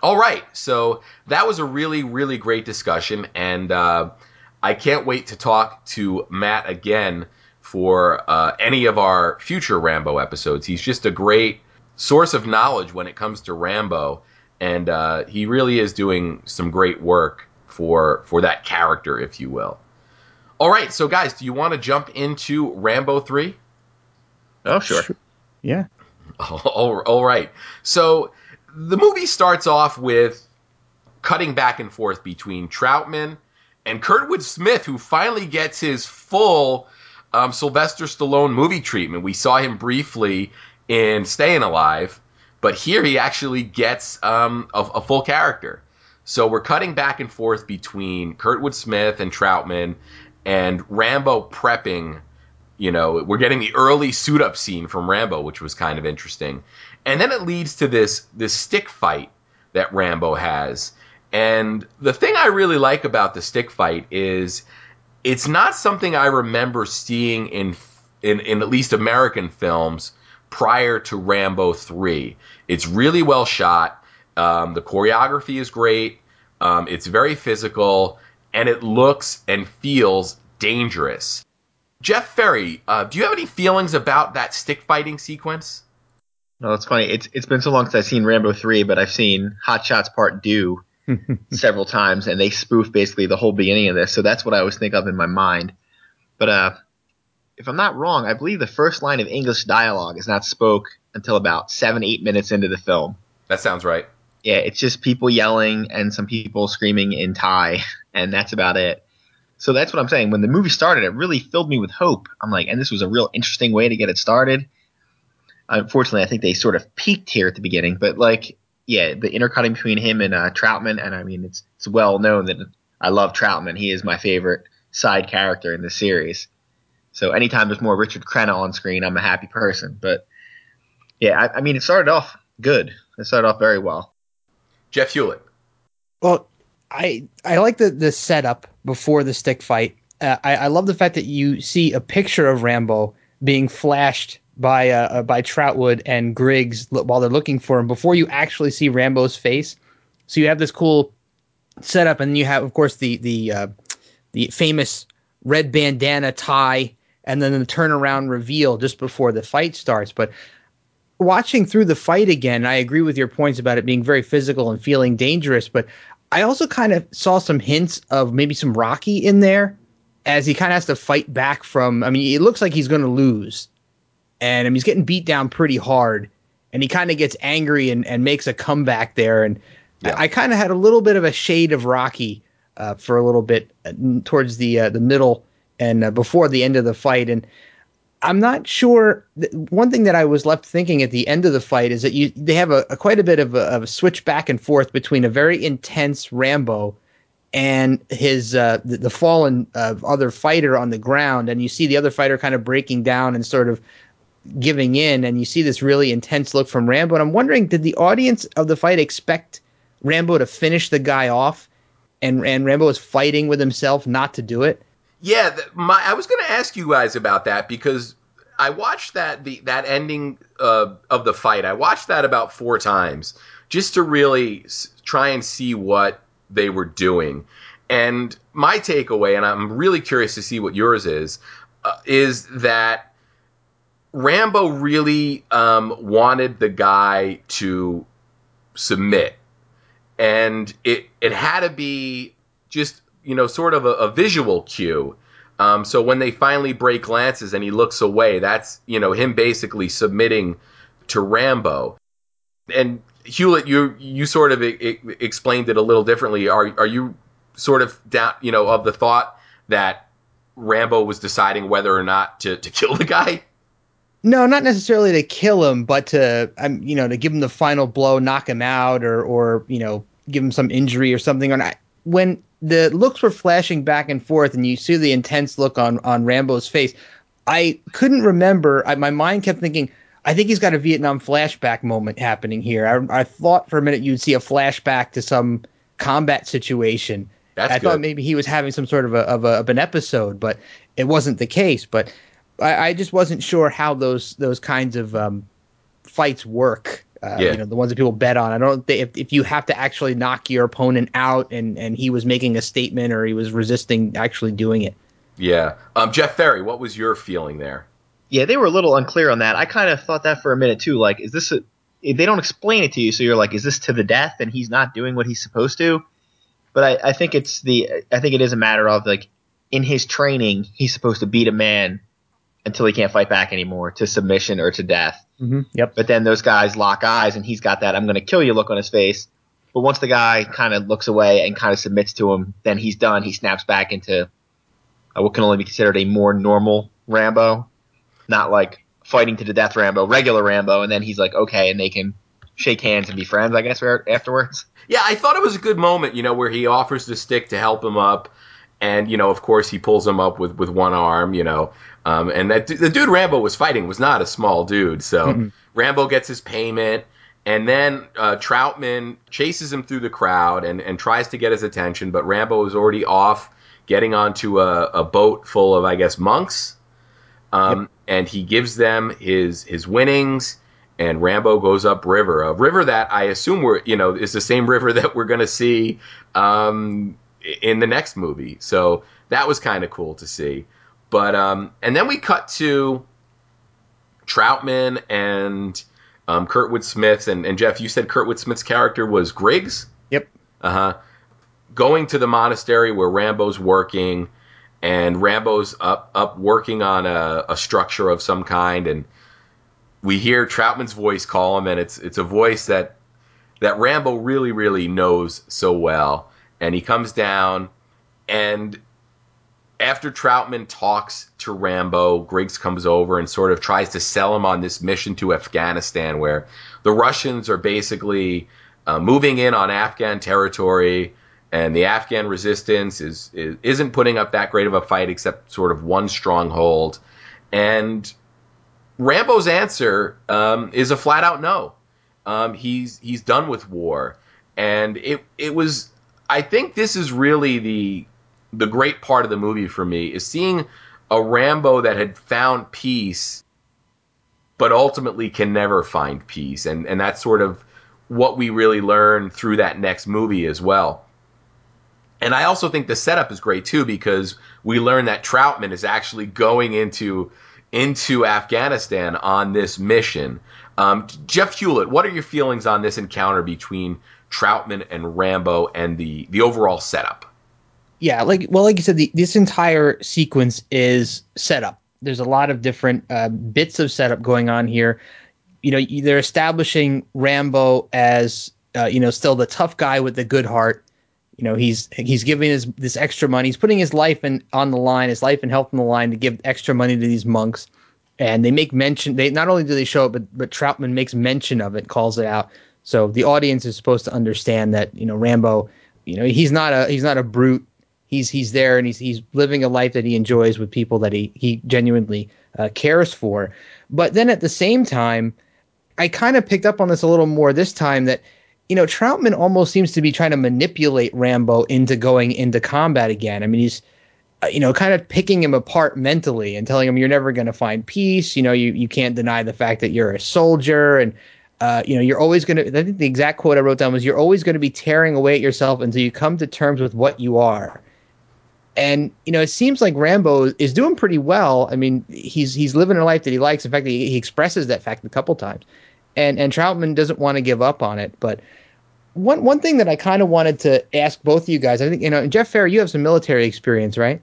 [SPEAKER 1] All right, so that was a really, really great discussion, and uh, I can't wait to talk to Matt again for uh, any of our future Rambo episodes. He's just a great source of knowledge when it comes to Rambo, and uh, he really is doing some great work for for that character, if you will. All right, so guys, do you want to jump into Rambo three?
[SPEAKER 2] Oh, sure.
[SPEAKER 3] Yeah.
[SPEAKER 1] all, all right. So the movie starts off with cutting back and forth between Troutman and Kurtwood Smith, who finally gets his full um, Sylvester Stallone movie treatment. We saw him briefly in Staying Alive, but here he actually gets um, a, a full character. So we're cutting back and forth between Kurtwood Smith and Troutman and Rambo prepping. You know, we're getting the early suit up scene from Rambo, which was kind of interesting. And then it leads to this this stick fight that Rambo has. And the thing I really like about the stick fight is it's not something I remember seeing in in, in at least American films prior to Rambo 3. It's really well shot. Um, the choreography is great. Um, it's very physical, and it looks and feels dangerous. Jeff Ferry, uh, do you have any feelings about that stick fighting sequence?
[SPEAKER 2] No, it's funny. It's it's been so long since I've seen Rambo three, but I've seen Hot Shots Part Two several times, and they spoof basically the whole beginning of this. So that's what I always think of in my mind. But uh, if I'm not wrong, I believe the first line of English dialogue is not spoke until about seven, eight minutes into the film.
[SPEAKER 1] That sounds right.
[SPEAKER 2] Yeah, it's just people yelling and some people screaming in Thai, and that's about it. So that's what I'm saying. When the movie started, it really filled me with hope. I'm like, and this was a real interesting way to get it started. Unfortunately, I think they sort of peaked here at the beginning, but like, yeah, the intercutting between him and uh, Troutman, and I mean, it's it's well known that I love Troutman. He is my favorite side character in the series. So anytime there's more Richard Crenna on screen, I'm a happy person. But yeah, I, I mean, it started off good. It started off very well.
[SPEAKER 1] Jeff Hewlett.
[SPEAKER 3] Well, I I like the the setup before the stick fight. Uh, I, I love the fact that you see a picture of Rambo being flashed by uh, uh, by Troutwood and Griggs while they're looking for him before you actually see Rambo's face. So you have this cool setup, and you have, of course, the the uh, the famous red bandana tie, and then the turnaround reveal just before the fight starts. But watching through the fight again, I agree with your points about it being very physical and feeling dangerous. But I also kind of saw some hints of maybe some Rocky in there, as he kind of has to fight back from. I mean, it looks like he's going to lose and I mean, he's getting beat down pretty hard, and he kind of gets angry and, and makes a comeback there. And yeah. I, I kind of had a little bit of a shade of Rocky uh, for a little bit uh, towards the uh, the middle and uh, before the end of the fight. And I'm not sure. One thing that I was left thinking at the end of the fight is that you they have a, a quite a bit of a, of a switch back and forth between a very intense Rambo and his uh, the, the fallen uh, other fighter on the ground, and you see the other fighter kind of breaking down and sort of giving in, and you see this really intense look from Rambo. And I'm wondering, did the audience of the fight expect Rambo to finish the guy off, and and Rambo is fighting with himself not to do it?
[SPEAKER 1] Yeah, my, I was going to ask you guys about that because I watched that the that ending uh, of the fight. I watched that about four times just to really s- try and see what they were doing. And my takeaway, and I'm really curious to see what yours is, uh, is that Rambo really um, wanted the guy to submit, and it it had to be just you know sort of a, a visual cue. Um, so when they finally break lances and he looks away, that's you know him basically submitting to Rambo. And Hewlett, you you sort of I- I explained it a little differently. Are are you sort of down you know of the thought that Rambo was deciding whether or not to, to kill the guy?
[SPEAKER 3] No, not necessarily to kill him, but to um, you know to give him the final blow, knock him out, or or you know give him some injury or something. Or not. when the looks were flashing back and forth, and you see the intense look on on Rambo's face, I couldn't remember. I, my mind kept thinking, I think he's got a Vietnam flashback moment happening here. I, I thought for a minute you'd see a flashback to some combat situation.
[SPEAKER 1] That's
[SPEAKER 3] I
[SPEAKER 1] good.
[SPEAKER 3] thought maybe he was having some sort of a, of, a, of an episode, but it wasn't the case. But I, I just wasn't sure how those those kinds of um, fights work. Uh,
[SPEAKER 1] Yeah.
[SPEAKER 3] You know, the ones that people bet on. I don't think if, if you have to actually knock your opponent out and, and he was making a statement or he was resisting actually doing it.
[SPEAKER 1] Yeah. Um, Jeff Ferry, what was your feeling there?
[SPEAKER 2] Yeah, they were a little unclear on that. I kind of thought that for a minute too. Like, is this a? They don't explain it to you, so you're like, is this to the death, and he's not doing what he's supposed to? But I, I think it's the. I think it is a matter of like, in his training, he's supposed to beat a man until he can't fight back anymore to submission or to death.
[SPEAKER 3] Mm-hmm. Yep.
[SPEAKER 2] But then those guys lock eyes, and he's got that "I'm going to kill you" look on his face. But once the guy kind of looks away and kind of submits to him, then he's done. He snaps back into uh, what can only be considered a more normal Rambo, not like fighting to the death Rambo, regular Rambo. And then he's like, okay, and they can shake hands and be friends, I guess, afterwards.
[SPEAKER 1] Yeah, I thought it was a good moment, you know, where he offers the stick to help him up, and you know, of course, he pulls him up with with one arm, you know, um, and that the dude Rambo was fighting was not a small dude, so
[SPEAKER 3] Mm-mm.
[SPEAKER 1] Rambo gets his payment. And then uh, Troutman chases him through the crowd and, and tries to get his attention, but Rambo is already off getting onto a, a boat full of, I guess, monks. Um, And he gives them his his winnings, and Rambo goes up river, a river that I assume we're you know is the same river that we're going to see um, in the next movie. So that was kind of cool to see. But um, and then we cut to Troutman and um, Kurtwood Smith and, and Jeff. You said Kurtwood Smith's character was Griggs.
[SPEAKER 3] Yep.
[SPEAKER 1] Uh huh. Going to the monastery where Rambo's working, and Rambo's up up working on a, a structure of some kind, and we hear Troutman's voice call him, and it's it's a voice that that Rambo really really knows so well, and he comes down, and after Troutman talks to Rambo, Griggs comes over and sort of tries to sell him on this mission to Afghanistan, where the Russians are basically uh, moving in on Afghan territory, and the Afghan resistance is, is isn't putting up that great of a fight, except sort of one stronghold. And Rambo's answer um, is a flat out no. Um, he's he's done with war, and it it was. I think this is really the the great part of the movie for me is seeing a Rambo that had found peace, but ultimately can never find peace, and and that's sort of what we really learn through that next movie as well. And I also think the setup is great too because we learn that Troutman is actually going into into Afghanistan on this mission. Um, Jeff Hewlett, what are your feelings on this encounter between Troutman and Rambo and the the overall setup?
[SPEAKER 3] yeah like well like you said the, this entire sequence is set up. There's a lot of different uh, bits of setup going on here. You know they're establishing rambo as uh, you know still the tough guy with the good heart. You know he's he's giving his this extra money. He's putting his life in, on the line his life and health on the line to give extra money to these monks. And they make mention they not only do they show it but but troutman makes mention of it calls it out so the audience is supposed to understand that you know rambo you know he's not a he's not a brute he's he's there and he's he's living a life that he enjoys with people that he he genuinely uh, cares for. But then at the same time, I kind of picked up on this a little more this time that you know Troutman almost seems to be trying to manipulate Rambo into going into combat again. I mean he's uh, you know kind of picking him apart mentally and telling him you're never going to find peace. You know you you can't deny the fact that you're a soldier and uh, you know, you're always going to, I think the exact quote I wrote down was, you're always going to be tearing away at yourself until you come to terms with what you are. And you know, it seems like Rambo is doing pretty well. I mean, he's he's living a life that he likes. In fact, he, he expresses that fact a couple times. And and Troutman doesn't want to give up on it. But one one thing that I kind of wanted to ask both of you guys, I think you know, Jeff Ferry, you have some military experience, right?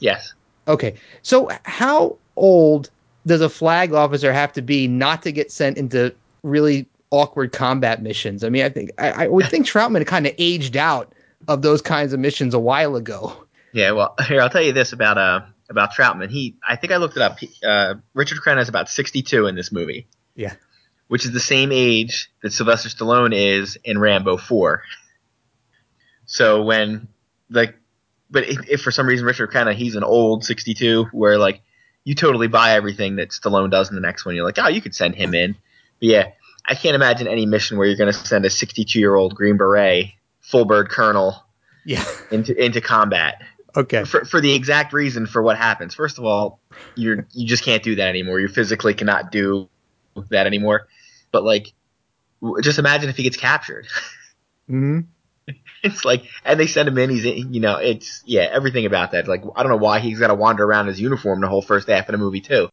[SPEAKER 2] Yes.
[SPEAKER 3] Okay. So how old does a flag officer have to be not to get sent into really awkward combat missions? I mean, I think I, I would think Troutman kind of aged out of those kinds of missions a while ago.
[SPEAKER 2] Yeah, well, here I'll tell you this about uh about Troutman. He, I think I looked it up. He, uh, Richard Crenna is about 62 in this movie.
[SPEAKER 3] Yeah.
[SPEAKER 2] Which is the same age that Sylvester Stallone is in Rambo 4. So when like, but if, if for some reason Richard Crenna he's an old 62, where like you totally buy everything that Stallone does in the next one. You're like, oh, you could send him in. Yeah, I can't imagine any mission where you're going to send a 62 year old Green Beret, full bird colonel,
[SPEAKER 3] Yeah.
[SPEAKER 2] into into combat
[SPEAKER 3] Okay.
[SPEAKER 2] for, for the exact reason for what happens. First of all, you're you just can't do that anymore. You physically cannot do that anymore. But like, just imagine if he gets captured.
[SPEAKER 3] hmm
[SPEAKER 2] It's like, and they send him in. He's, in, you know, it's yeah, everything about that. Like, I don't know why he's got to wander around his uniform the whole first half of the movie too.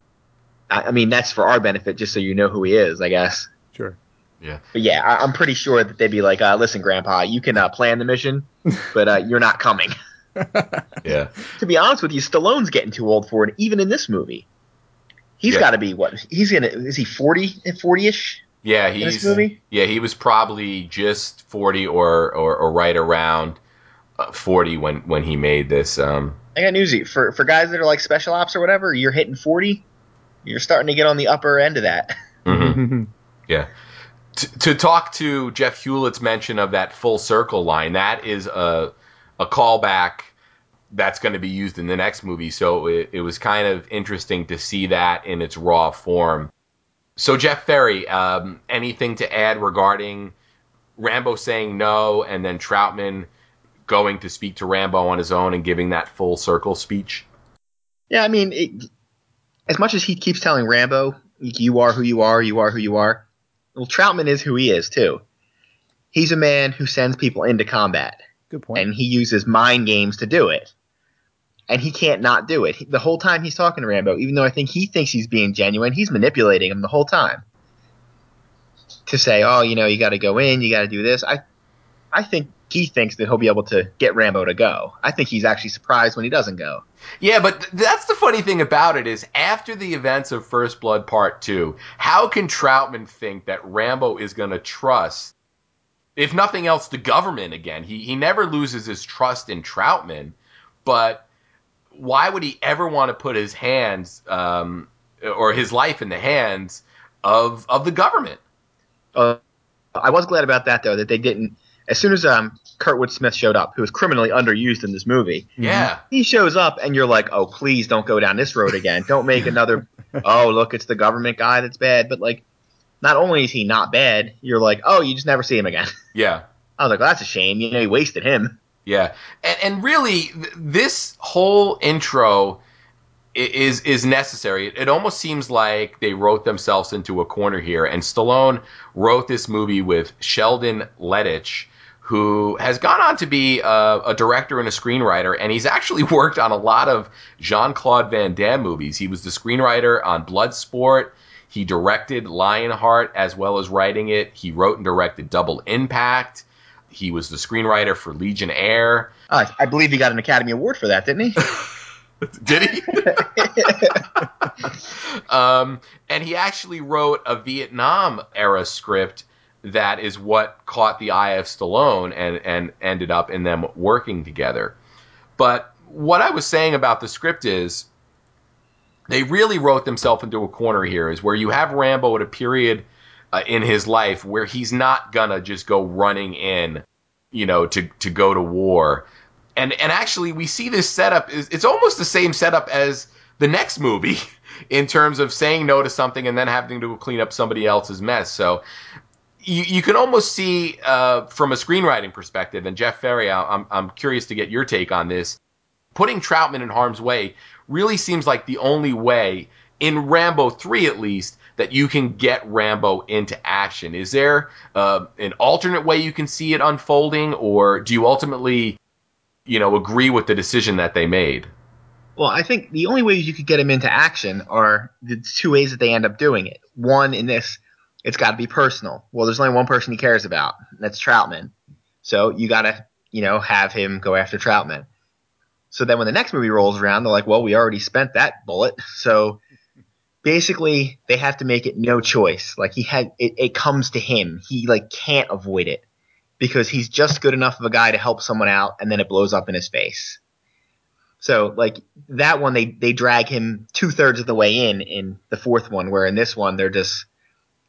[SPEAKER 2] I, I mean, that's for our benefit, just so you know who he is, I guess.
[SPEAKER 5] Sure.
[SPEAKER 1] Yeah.
[SPEAKER 2] But yeah, I, I'm pretty sure that they'd be like, uh, "Listen, Grandpa, you can uh, plan the mission, but uh, you're not coming."
[SPEAKER 1] Yeah.
[SPEAKER 2] to be honest with you, Stallone's getting too old for it, even in this movie. He's
[SPEAKER 1] Yeah.
[SPEAKER 2] got to be what? He's gonna is he 40 40 ish
[SPEAKER 1] Yeah,
[SPEAKER 2] in this
[SPEAKER 1] he's
[SPEAKER 2] movie?
[SPEAKER 1] yeah he was probably just forty or or, or right around uh, forty when when he made this. Um,
[SPEAKER 2] I got news for you. for for guys that are like special ops or whatever. You're hitting 40. You're starting to get on the upper end of that.
[SPEAKER 1] mhm. Yeah. To, to talk to Jeff Hewlett's mention of that full circle line, that is a a callback that's going to be used in the next movie. So it, it was kind of interesting to see that in its raw form. So Jeff Ferry, um, anything to add regarding Rambo saying no, and then Troutman going to speak to Rambo on his own and giving that full circle speech?
[SPEAKER 2] Yeah, I mean, it, as much as he keeps telling Rambo, "You are who you are. You are who you are." Well, Troutman is who he is too. He's a man who sends people into combat.
[SPEAKER 3] Good point.
[SPEAKER 2] and he uses mind games to do it. And he can't not do it. He- The whole time he's talking to Rambo, even though I think he thinks he's being genuine, he's manipulating him the whole time. To say, "Oh, you know, you got to go in, you got to do this." I I think he thinks that he'll be able to get Rambo to go. I think he's actually surprised when he doesn't go.
[SPEAKER 1] Yeah, but th- that's the funny thing about it is after the events of First Blood Part 2, how can Troutman think that Rambo is going to trust if nothing else the government again? He he never loses his trust in Troutman, but why would he ever want to put his hands um, or his life in the hands of of the government?
[SPEAKER 2] Uh, I was glad about that though that they didn't. As soon as um, Kurtwood Smith showed up, who was criminally underused in this movie,
[SPEAKER 1] Yeah.
[SPEAKER 2] he shows up and you're like, oh, please don't go down this road again. Don't make another, oh, look, it's the government guy that's bad. But, like, not only is he not bad, you're like, oh, you just never see him again.
[SPEAKER 1] Yeah.
[SPEAKER 2] I was like, well, that's a shame. You know, he wasted him.
[SPEAKER 1] Yeah, and, and really, th- this whole intro is is necessary. It almost seems like they wrote themselves into a corner here. And Stallone wrote this movie with Sheldon Lettich, who has gone on to be a, a director and a screenwriter, and he's actually worked on a lot of Jean Claude Van Damme movies. He was the screenwriter on Bloodsport. He directed Lionheart as well as writing it. He wrote and directed Double Impact. He was the screenwriter for Legionnaire.
[SPEAKER 2] Uh, I believe he got an Academy Award for that, didn't he?
[SPEAKER 1] Did he? um, and he actually wrote a Vietnam era script that is what caught the eye of Stallone and, and ended up in them working together. But what I was saying about the script is they really wrote themselves into a corner here, is where you have Rambo at a period uh, in his life where he's not gonna just go running in, you know, to, to go to war and and actually we see this setup is it's almost the same setup as the next movie in terms of saying no to something and then having to clean up somebody else's mess. So you, you can almost see uh, from a screenwriting perspective, and Jeff Ferry, I'm I'm curious to get your take on this. Putting Troutman in harm's way really seems like the only way in Rambo three, at least, that you can get Rambo into action. Is there uh, an alternate way you can see it unfolding, or do you ultimately you know, agree with the decision that they made.
[SPEAKER 2] Well, I think the only ways you could get him into action are the two ways that they end up doing it. One, in this, it's got to be personal. Well, there's only one person he cares about, and that's Troutman. So you got to, you know, have him go after Troutman. So then when the next movie rolls around, they're like, well, we already spent that bullet. So basically, they have to make it no choice. Like he had, it, it comes to him. He like can't avoid it because he's just good enough of a guy to help someone out, and then it blows up in his face. So like that one, they they drag him two thirds of the way in in the fourth one, where in this one they're just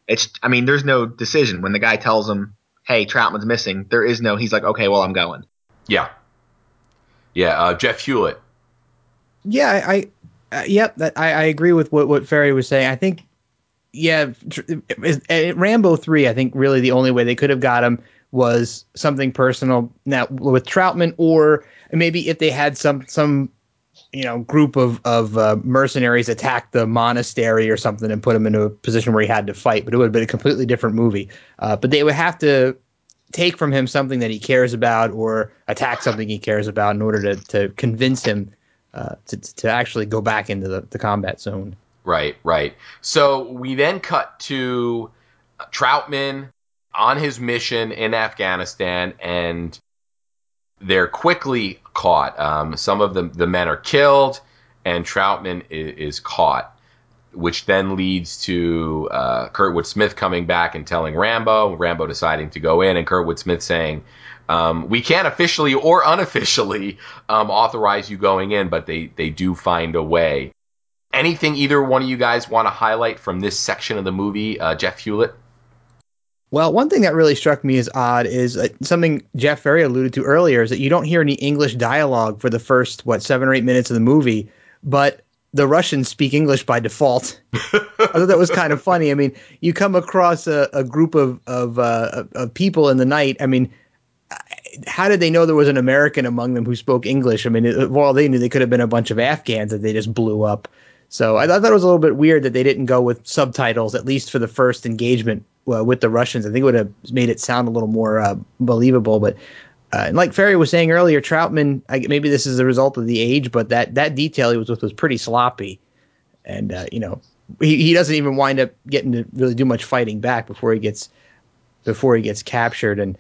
[SPEAKER 2] it's I mean there's no decision when the guy tells him, hey Troutman's missing. There is no. He's like okay, well I'm going.
[SPEAKER 1] Yeah. Yeah, uh, Jeff Hewlett.
[SPEAKER 3] Yeah, I, I uh, yep, that, I, I agree with what what Ferry was saying. I think, yeah, tr- is- uh, Rambo three. I think really the only way they could have got him was something personal. Now with Troutman, or maybe if they had some some you know group of of uh, mercenaries attack the monastery or something and put him into a position where he had to fight. But it would have been a completely different movie. Uh, but they would have to take from him something that he cares about or attack something he cares about in order to, to convince him uh, to, to actually go back into the, the combat zone.
[SPEAKER 1] Right, right. So we then cut to Troutman on his mission in Afghanistan, and they're quickly caught. Um, some of the, the men are killed, and Troutman is, is caught, which then leads to uh, Kurtwood Smith coming back and telling Rambo, Rambo deciding to go in, and Kurtwood Smith saying, um, we can't officially or unofficially um, authorize you going in, but they, they do find a way. Anything either one of you guys want to highlight from this section of the movie, uh, Jeff Hewlett?
[SPEAKER 3] Well, one thing that really struck me as odd is uh, something Jeff Ferry alluded to earlier is that you don't hear any English dialogue for the first, what, seven or eight minutes of the movie, but the Russians speak English by default. I thought that was kind of funny. I mean, you come across a, a group of, of, uh, of people in the night. I mean, how did they know there was an American among them who spoke English? I mean, it, well, they knew they could have been a bunch of Afghans that they just blew up. So I, thought it was a little bit weird that they didn't go with subtitles, at least for the first engagement uh, with the Russians. I think it would have made it sound a little more uh, believable. But uh, and like Ferry was saying earlier, Troutman, I, maybe this is a result of the age, but that that detail he was with was pretty sloppy, and uh, you know he, he doesn't even wind up getting to really do much fighting back before he gets before he gets captured, and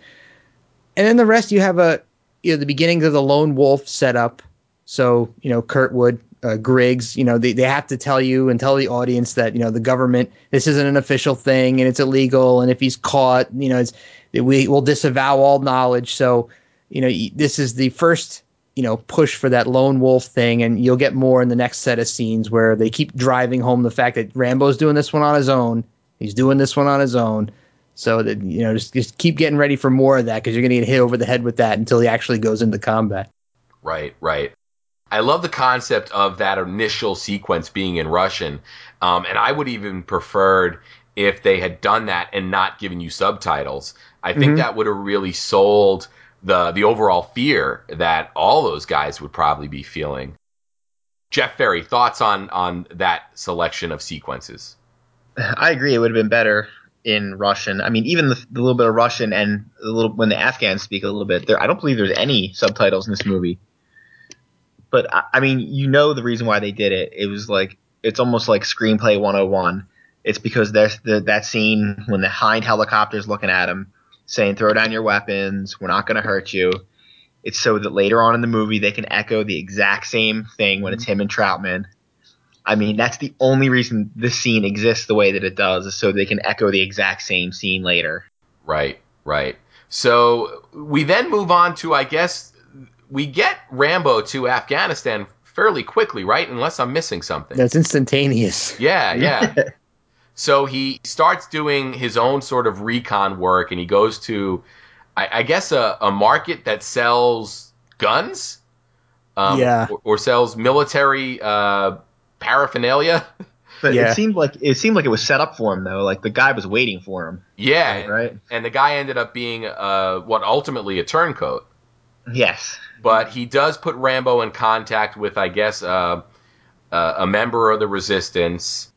[SPEAKER 3] and then the rest you have a you know the beginnings of the lone wolf setup. So you know Kurtwood uh, Griggs, you know, they, they have to tell you and tell the audience that, you know, the government, this isn't an official thing and it's illegal. And if he's caught, you know, we will disavow all knowledge. So, you know, this is the first, you know, push for that lone wolf thing. And you'll get more in the next set of scenes where they keep driving home the fact that Rambo's doing this one on his own. He's doing this one on his own. So that, you know, just, just keep getting ready for more of that because you're going to get hit over the head with that until he actually goes into combat.
[SPEAKER 1] Right, right. I love the concept of that initial sequence being in Russian, um, and I would even preferred if they had done that and not given you subtitles. I think mm-hmm. that would have really sold the the overall fear that all those guys would probably be feeling. Jeff Ferry, thoughts on on that selection of sequences?
[SPEAKER 2] I agree. It would have been better in Russian. I mean, even the, the little bit of Russian and a little when the Afghans speak a little bit, there I don't believe there's any subtitles in this movie but I mean, you know the reason why they did it. It was like it's almost like screenplay 101. It's because there's the, that scene when the Hind helicopter's looking at him, saying, "Throw down your weapons. We're not going to hurt you." It's so that later on in the movie they can echo the exact same thing when it's mm-hmm. him and Troutman. I mean, that's the only reason this scene exists the way that it does, is so they can echo the exact same scene later.
[SPEAKER 1] Right, right. So we then move on to, I guess, we get Rambo to Afghanistan fairly quickly, right? Unless I'm missing something.
[SPEAKER 3] That's instantaneous.
[SPEAKER 1] Yeah, yeah. so he starts doing his own sort of recon work, and he goes to, I, I guess, a, a, market that sells guns.
[SPEAKER 3] Um, yeah.
[SPEAKER 1] Or, or, sells military uh, paraphernalia.
[SPEAKER 2] But yeah. it seemed like it seemed like it was set up for him though. Like the guy was waiting for him.
[SPEAKER 1] Yeah,
[SPEAKER 2] right.
[SPEAKER 1] And the guy ended up being uh, what ultimately a turncoat.
[SPEAKER 2] Yes.
[SPEAKER 1] But he does put Rambo in contact with, I guess, uh, uh, a member of the resistance.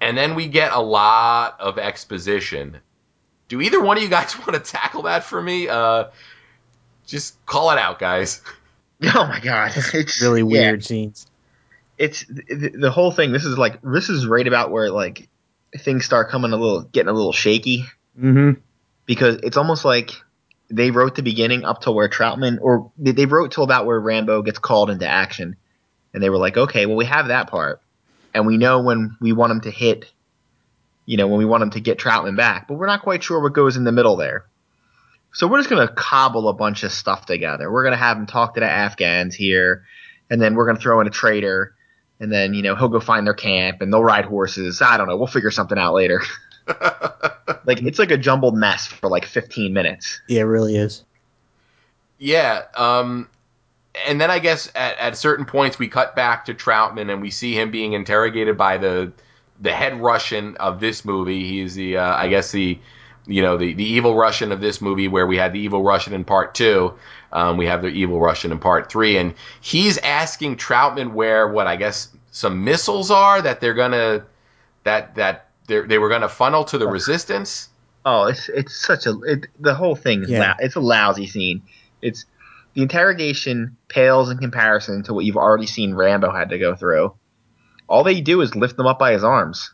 [SPEAKER 1] And then we get a lot of exposition. Do either one of you guys want to tackle that for me? Uh, just call it out, guys.
[SPEAKER 2] Oh my god, it's
[SPEAKER 3] really weird yeah. scenes.
[SPEAKER 2] It's the, the, whole thing. This is like this is right about where like things start coming a little, getting a little shaky.
[SPEAKER 3] Mm-hmm.
[SPEAKER 2] Because it's almost like they wrote the beginning up to where Troutman, or they wrote till about where Rambo gets called into action, and they were like, okay, well we have that part, and we know when we want him to hit, you know, when we want him to get Troutman back, but we're not quite sure what goes in the middle there. So we're just gonna cobble a bunch of stuff together. We're gonna have him talk to the Afghans here, and then we're gonna throw in a traitor, and then you know he'll go find their camp, and they'll ride horses. I don't know. We'll figure something out later. like it's like a jumbled mess for like 15 minutes.
[SPEAKER 3] Yeah, it really is.
[SPEAKER 1] Yeah, um, and then I guess at, at certain points we cut back to Troutman and we see him being interrogated by the the head Russian of this movie. He's the uh, I guess the you know the the evil Russian of this movie where we had the evil Russian in part two. Um, we have the evil Russian in part three, and he's asking Troutman where what I guess some missiles are that they're gonna that that they were going to funnel to the oh. resistance.
[SPEAKER 2] Oh, it's it's such a it, the whole thing is
[SPEAKER 3] Yeah.
[SPEAKER 2] lou- it's a lousy scene. It's the interrogation pales in comparison to what you've already seen Rambo had to go through. All they do is lift them up by his arms,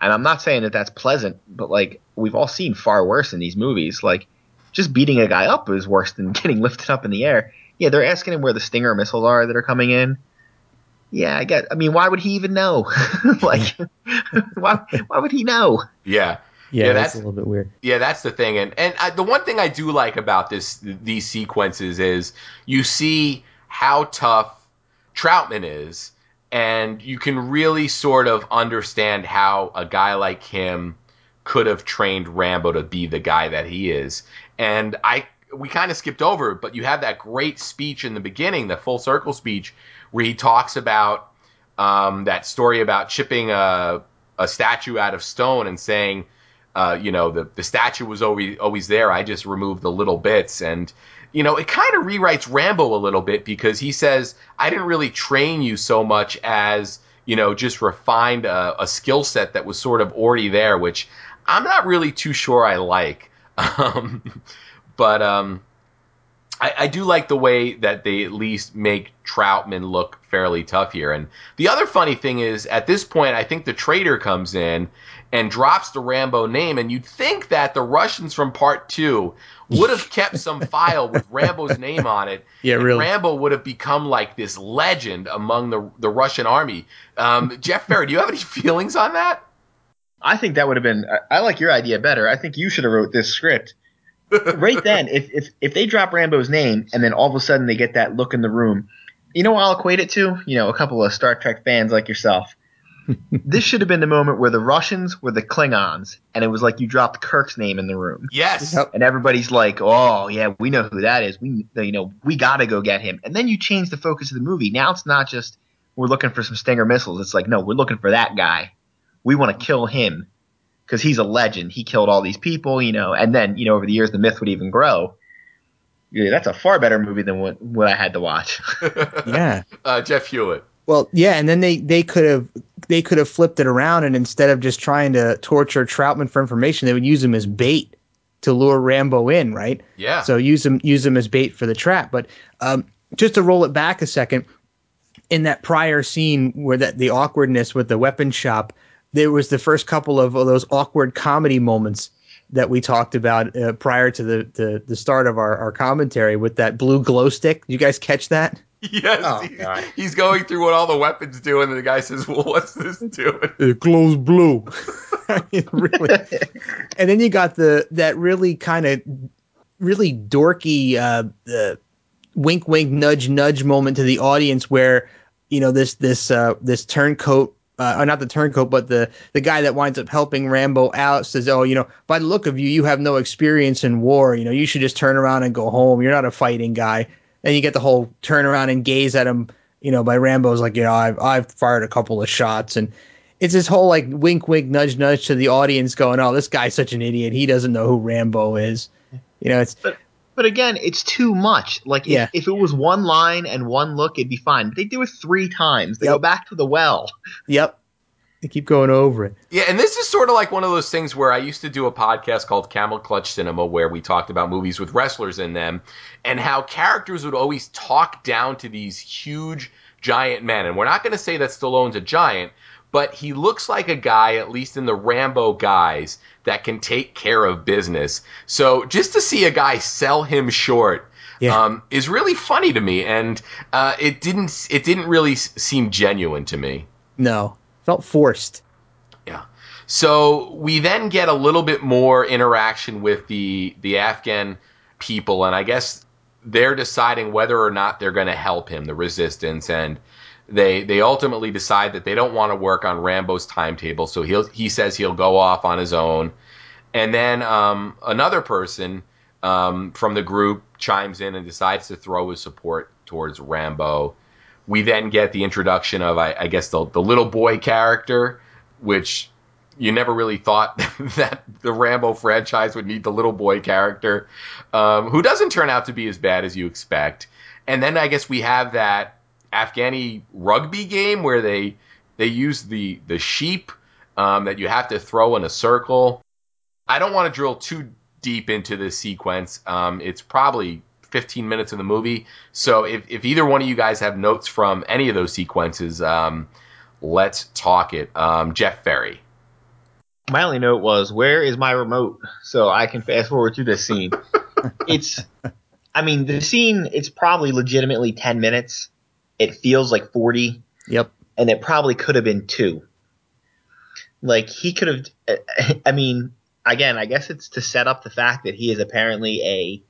[SPEAKER 2] and I'm not saying that that's pleasant, but like we've all seen far worse in these movies. Like just beating a guy up is worse than getting lifted up in the air. Yeah, they're asking him where the Stinger missiles are that are coming in. Yeah, I get. I mean, why would he even know? like, why? Why would he know?
[SPEAKER 1] Yeah.
[SPEAKER 3] Yeah,
[SPEAKER 1] Yeah,
[SPEAKER 3] that's,
[SPEAKER 1] that's-
[SPEAKER 3] a little bit weird.
[SPEAKER 1] Yeah, that's the thing, and and I, the one thing I do like about this these sequences is you see how tough Troutman is, and you can really sort of understand how a guy like him could have trained Rambo to be the guy that he is. And I we kind of skipped over but you have that great speech in the beginning, the full circle speech, where he talks about um, that story about chipping a a statue out of stone and saying uh, you know, the, the statue was always always there. I just removed the little bits, and you know, it kind of rewrites Rambo a little bit because he says, "I didn't really train you so much as you know, just refined a, a skill set that was sort of already there," which I'm not really too sure I like. Um, but um, I, I do like the way that they at least make Troutman look fairly tough here. And the other funny thing is, at this point, I think the traitor comes in and drops the Rambo name, and you'd think that the Russians from Part Two would have kept some file with Rambo's name on it.
[SPEAKER 3] Yeah,
[SPEAKER 1] and
[SPEAKER 3] really.
[SPEAKER 1] Rambo would have become like this legend among the the Russian army. Um, Jeff Ferry, do you have any feelings on that?
[SPEAKER 2] I think that would have been. I, I like your idea better. I think you should have wrote this script right then. If if if they drop Rambo's name and then all of a sudden they get that look in the room, you know what I'll equate it to? You know, a couple of Star Trek fans like yourself. this should have been the moment where the Russians were the Klingons, and it was like you dropped Kirk's name in the room,
[SPEAKER 1] Yes.
[SPEAKER 3] Yep.
[SPEAKER 2] and everybody's like, "Oh yeah, we know who that is. We you know we got to go get him." And then you change the focus of the movie. Now it's not just we're looking for some Stinger missiles. It's like, no, we're looking for that guy. We want to kill him because he's a legend. He killed all these people, you know. And then, you know, over the years, the myth would even grow. Yeah, that's a far better movie than what, what I had to watch.
[SPEAKER 3] Yeah.
[SPEAKER 1] uh, Jeff Hewlett.
[SPEAKER 3] Well, yeah, and then they they could have they could have flipped it around, and instead of just trying to torture Troutman for information, they would use him as bait to lure Rambo in, right?
[SPEAKER 1] Yeah.
[SPEAKER 3] So use him use him as bait for the trap. But um, just to roll it back a second, in that prior scene where that the awkwardness with the weapon shop, there was the first couple of those awkward comedy moments that we talked about uh, prior to the, the the start of our, our commentary with that blue glow stick. You guys catch that?
[SPEAKER 1] Yes,
[SPEAKER 2] Oh,
[SPEAKER 1] he- he's going through what all the weapons do, and the guy says, "Well, what's this doing?"
[SPEAKER 3] It glows blue. I mean, really. and then you got the that really kind of really dorky uh, the wink wink nudge nudge moment to the audience where you know this this uh, this turncoat uh, or not the turncoat but the the guy that winds up helping Rambo out says oh you know by the look of you you have no experience in war. You know you should just turn around and go home. You're not a fighting guy. And you get the whole turn around and gaze at him you know by Rambo's like you know I've I've fired a couple of shots. And it's this whole like wink wink nudge nudge to the audience going oh this guy's such an idiot. He doesn't know who Rambo is. You know it's
[SPEAKER 2] but again, it's too much. Like, if,
[SPEAKER 3] Yeah.
[SPEAKER 2] if it was one line and one look, it'd be fine. But they do it three times. They
[SPEAKER 3] Yep.
[SPEAKER 2] go back to the well.
[SPEAKER 3] yep they keep going over it
[SPEAKER 1] Yeah, and this is sort of like one of those things where I used to do a podcast called Camel Clutch Cinema where we talked about movies with wrestlers in them and how characters would always talk down to these huge giant men. And we're not going to say that Stallone's a giant, but he looks like a guy, at least in the Rambo guys, that can take care of business. So just to see a guy sell him short
[SPEAKER 3] Yeah.
[SPEAKER 1] um, is really funny to me, and uh, it didn't it didn't really s- seem genuine to me.
[SPEAKER 3] no felt forced
[SPEAKER 1] Yeah. So we then get a little bit more interaction with the the Afghan people, and I guess they're deciding whether or not they're going to help him, the resistance, and they they ultimately decide that they don't want to work on Rambo's timetable, so he'll he says he'll go off on his own, and then um, another person um, from the group chimes in and decides to throw his support towards Rambo. We then get the introduction of, I, I guess, the, the little boy character, which you never really thought that the Rambo franchise would need the little boy character, um, who doesn't turn out to be as bad as you expect. And then I guess we have that Afghani rugby game where they they use the the sheep um, that you have to throw in a circle. I don't want to drill too deep into this sequence. Um, it's probably 15 minutes of the movie. So if, if either one of you guys have notes from any of those sequences, um, let's talk it. Um, Jeff Ferry.
[SPEAKER 2] My only note was, where is my remote? So I can fast forward through this scene. it's, I mean, the scene, it's probably legitimately 10 minutes. It feels like 40.
[SPEAKER 3] Yep.
[SPEAKER 2] And it probably could have been two. Like, he could have, I mean, again, I guess it's to set up the fact that he is apparently a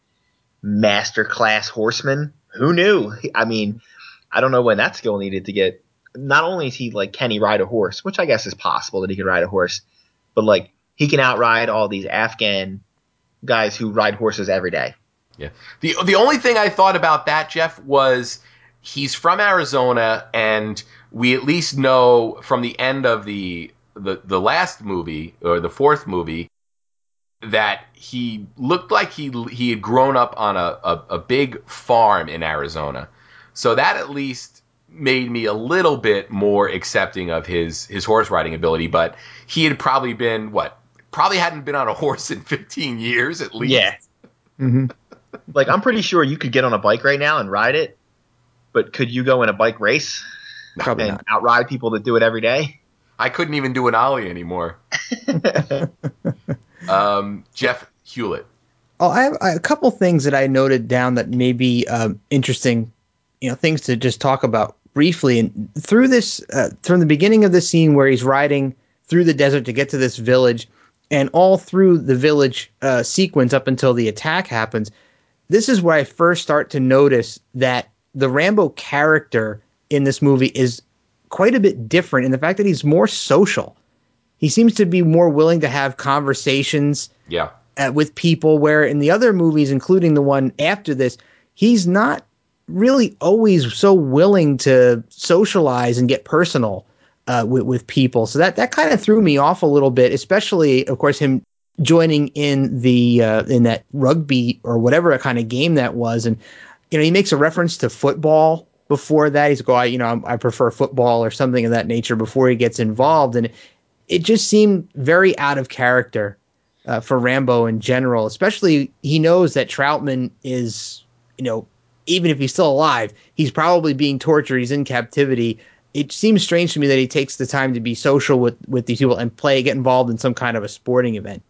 [SPEAKER 2] master class horseman. Who knew? I mean, I don't know when that skill needed to get. Not only is he like, can he ride a horse, which I guess is possible that he could ride a horse, but like he can outride all these Afghan guys who ride horses every day.
[SPEAKER 1] Yeah. The the only thing I thought about that, Jeff, was he's from Arizona, and we at least know from the end of the the the last movie or the fourth movie that he looked like he he had grown up on a, a, a, big farm in Arizona. So that at least made me a little bit more accepting of his his horse riding ability. But he had probably been what probably hadn't been on a horse in 15 years at least.
[SPEAKER 2] Yeah.
[SPEAKER 3] Mm-hmm.
[SPEAKER 2] like I'm pretty sure you could get on a bike right now and ride it, but could you go in a bike race
[SPEAKER 3] Probably
[SPEAKER 2] and
[SPEAKER 3] not.
[SPEAKER 2] outride people that do it every day?
[SPEAKER 1] I couldn't even do an ollie anymore. um, Jeff Hewlett.
[SPEAKER 3] Oh, I have a couple things that I noted down that may be um, interesting, you know, things to just talk about briefly. And through this, uh, from the beginning of the scene where he's riding through the desert to get to this village, and all through the village uh, sequence up until the attack happens, this is where I first start to notice that the Rambo character in this movie is quite a bit different in the fact that he's more social. He seems to be more willing to have conversations
[SPEAKER 1] Yeah.
[SPEAKER 3] uh, with people where in the other movies including the one after this he's not really always so willing to socialize and get personal uh, with, with people so that that kind of threw me off a little bit especially of course him joining in the uh, in that rugby or whatever kind of game that was and you know he makes a reference to football before that he's go I, you know I prefer football or something of that nature before he gets involved and it just seemed very out of character uh, for Rambo in general. Especially, he knows that Troutman is, you know, even if he's still alive, he's probably being tortured. He's in captivity. It seems strange to me that he takes the time to be social with with these people and play, get involved in some kind of a sporting event.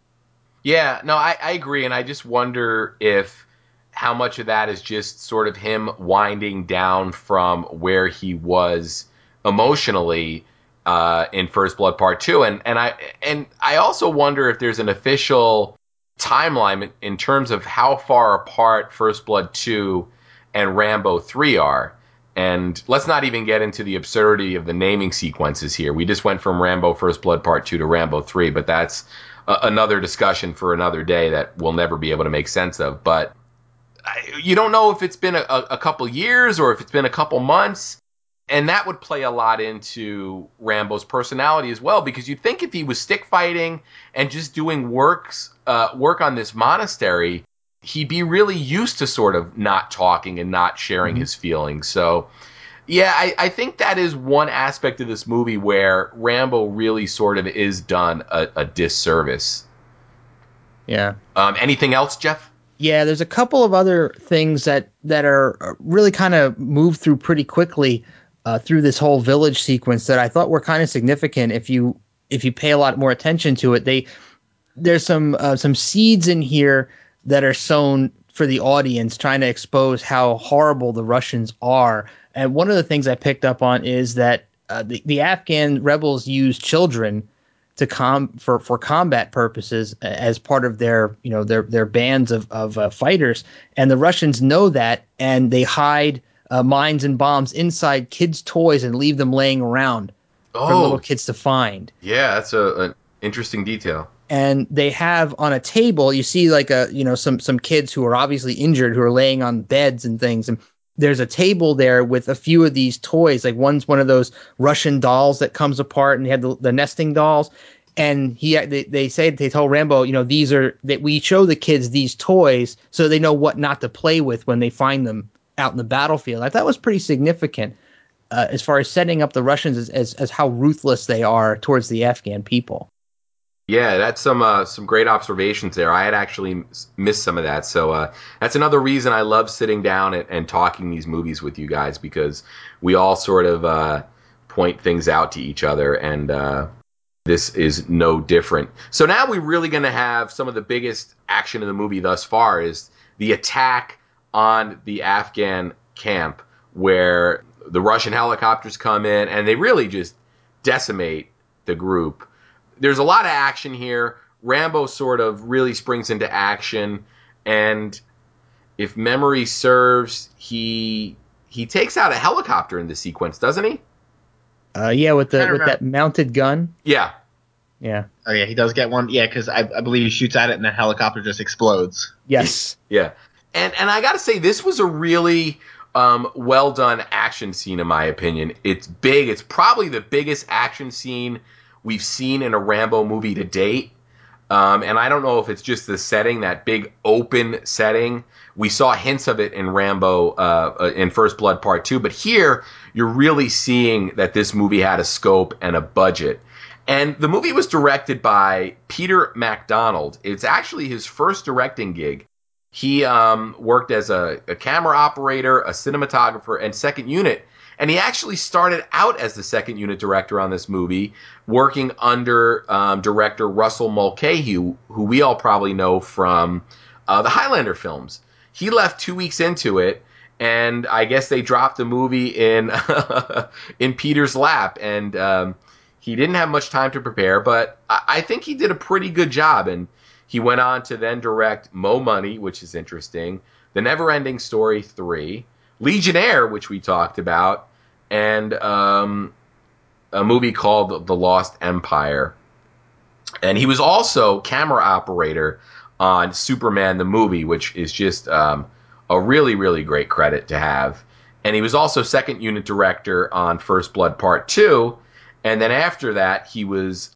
[SPEAKER 1] Yeah, no, I, I agree, and I just wonder if how much of that is just sort of him winding down from where he was emotionally uh, in First Blood Part Two, and and I and I also wonder if there's an official timeline in, terms of how far apart First Blood Two and Rambo Three are. And let's not even get into the absurdity of the naming sequences here. We just went from Rambo First Blood Part 2 to Rambo 3, but that's a, another discussion for another day that we'll never be able to make sense of. But you don't know if it's been a, a couple years or if it's been a couple months. And that would play a lot into Rambo's personality as well, because you'd think if he was stick fighting and just doing works, uh, work on this monastery, he'd be really used to sort of not talking and not sharing his feelings. So, yeah, I, I think that is one aspect of this movie where Rambo really sort of is done a, a disservice.
[SPEAKER 3] Yeah.
[SPEAKER 1] Um, anything else, Jeff?
[SPEAKER 3] Yeah, there's a couple of other things that that are really kind of moved through pretty quickly uh, through this whole village sequence that I thought were kind of significant. If you if you pay a lot more attention to it, they there's some uh, some seeds in here that are sown for the audience, trying to expose how horrible the Russians are. And one of the things I picked up on is that uh, the, the Afghan rebels use children to com for, for combat purposes as part of their you know their their bands of of uh, fighters, and the Russians know that, and they hide uh, mines and bombs inside kids' toys and leave them laying around for little
[SPEAKER 1] Oh,
[SPEAKER 3] kids to find.
[SPEAKER 1] Yeah, that's a, an interesting detail.
[SPEAKER 3] and they have on a table you see like a you know some some kids who are obviously injured who are laying on beds and things. And there's a table there with a few of these toys. Like one's one of those russian dolls that comes apart and they had the, the nesting dolls. And he they, they say they tell rambo you know these are that we show the kids these toys so they know what not to play with when they find them out in the battlefield. I thought was pretty significant uh, as far as setting up the russians as, as, as how ruthless they are towards the afghan people
[SPEAKER 1] Yeah, that's some uh, some great observations there. I had actually missed some of that, so uh, that's another reason I love sitting down and, and, talking these movies with you guys because we all sort of uh, point things out to each other, and uh, this is no different. So now we're really going to have some of the biggest action in the movie thus far is the attack on the Afghan camp where the Russian helicopters come in and they really just decimate the group there's a lot of action here. Rambo sort of really springs into action, and if memory serves, he he takes out a helicopter in the sequence, doesn't he?
[SPEAKER 3] Uh, yeah, with the with that mounted gun.
[SPEAKER 1] Yeah.
[SPEAKER 3] Yeah.
[SPEAKER 2] Oh yeah, he does get one. Yeah, because I, I believe he shoots at it and the helicopter just explodes.
[SPEAKER 3] Yes.
[SPEAKER 1] Yeah. And and I got to say, this was a really um, well done action scene in my opinion. It's big. It's probably the biggest action scene we've seen in a Rambo movie to date. Um, and I don't know if it's just the setting, that big open setting. We saw hints of it in Rambo uh, uh, in First Blood Part 2, but here you're really seeing that this movie had a scope and a budget. And the movie was directed by Peter MacDonald. It's actually his first directing gig. He um, worked as a, a camera operator, a cinematographer, and second unit and he actually started out as the second unit director on this movie, working under um, director Russell Mulcahy, who we all probably know from uh, the Highlander films. He left two weeks into it, and I guess they dropped the movie in in Peter's lap, and um, he didn't have much time to prepare. But I, I think he did a pretty good job, and he went on to then direct Mo Money, which is interesting, The Never Ending Story three. Legionnaire, which we talked about, and um, a movie called The Lost Empire. And he was also camera operator on Superman the movie, which is just um, a really, really great credit to have. And he was also second unit director on First Blood Part 2. And then after that, he was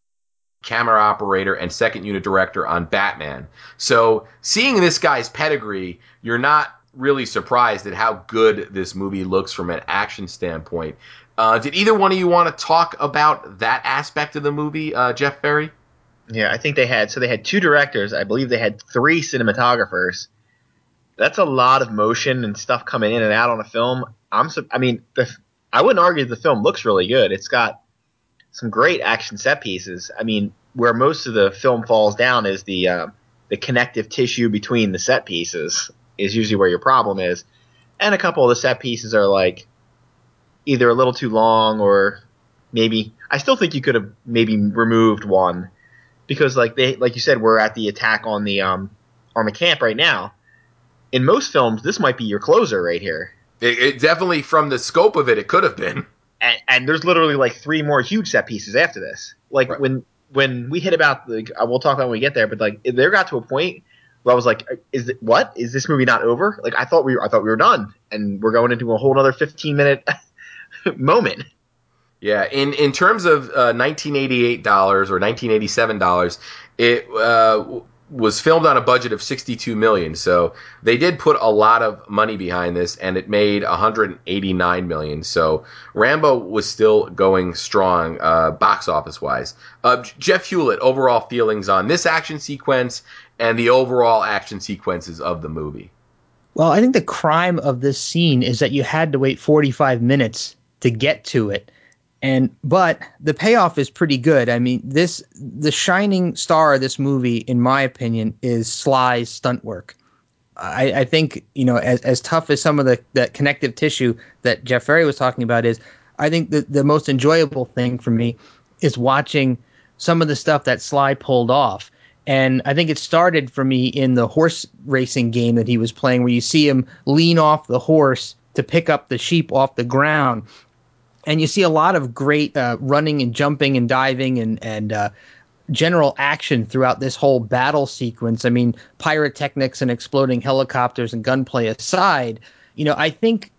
[SPEAKER 1] camera operator and second unit director on Batman. So seeing this guy's pedigree, you're not really surprised at how good this movie looks from an action standpoint. Uh, did either one of you want to talk about that aspect of the movie, uh, Jeff Ferry?
[SPEAKER 2] Yeah, I think they had so they had two directors. I believe they had three cinematographers. That's a lot of motion and stuff coming in and out on a film. I'm, I mean, the, I wouldn't argue the film looks really good. It's got some great action set pieces. I mean, where most of the film falls down is the uh, the connective tissue between the set pieces is usually where your problem is. And a couple of the set pieces are like either a little too long or maybe I still think you could have maybe removed one because like they like you said we're at the attack on the um on the camp right now. In most films, this might be your closer right here.
[SPEAKER 1] It, it definitely, from the scope of it, it could have been.
[SPEAKER 2] And, and, there's literally like three more huge set pieces after this. Like right. when when we hit about the, we'll talk about when we get there, but like there got to a point where I was like, "Is it what? Is this movie not over?" Like I thought we, I thought we were done, and we're going into a whole other 15 minute moment.
[SPEAKER 1] Yeah, in in terms of uh, 1988 dollars or 1987 dollars, it uh, was filmed on a budget of 62 million. So they did put a lot of money behind this, and it made 189 million. So Rambo was still going strong, uh, box office wise. Uh, Jeff Hewlett, overall feelings on this action sequence and the overall action sequences of the movie?
[SPEAKER 3] Well, I think the crime of this scene is that you had to wait 45 minutes to get to it. And but the payoff is pretty good. I mean, this the shining star of this movie, in my opinion, is Sly's stunt work. I, I think you know, as as tough as some of the that connective tissue that Jeff Ferry was talking about is, I think the the most enjoyable thing for me is watching some of the stuff that Sly pulled off. And I think it started for me in the horse racing game that he was playing, where you see him lean off the horse to pick up the sheep off the ground. And you see a lot of great uh, running and jumping and diving and, and uh, general action throughout this whole battle sequence. I mean, pyrotechnics and exploding helicopters and gunplay aside, you know, I think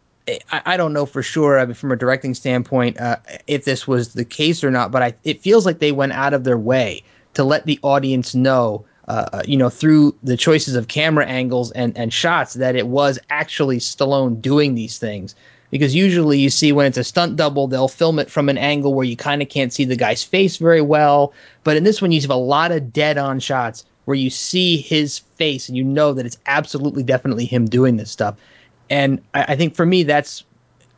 [SPEAKER 3] I, don't know for sure I mean, from a directing standpoint uh, if this was the case or not, but I, it feels like they went out of their way to let the audience know, uh, uh, you know, through the choices of camera angles and, and shots that it was actually Stallone doing these things. Because usually you see when it's a stunt double, they'll film it from an angle where you kind of can't see the guy's face very well. But in this one, you have a lot of dead on shots where you see his face and you know that it's absolutely definitely him doing this stuff. And I, I think for me, that's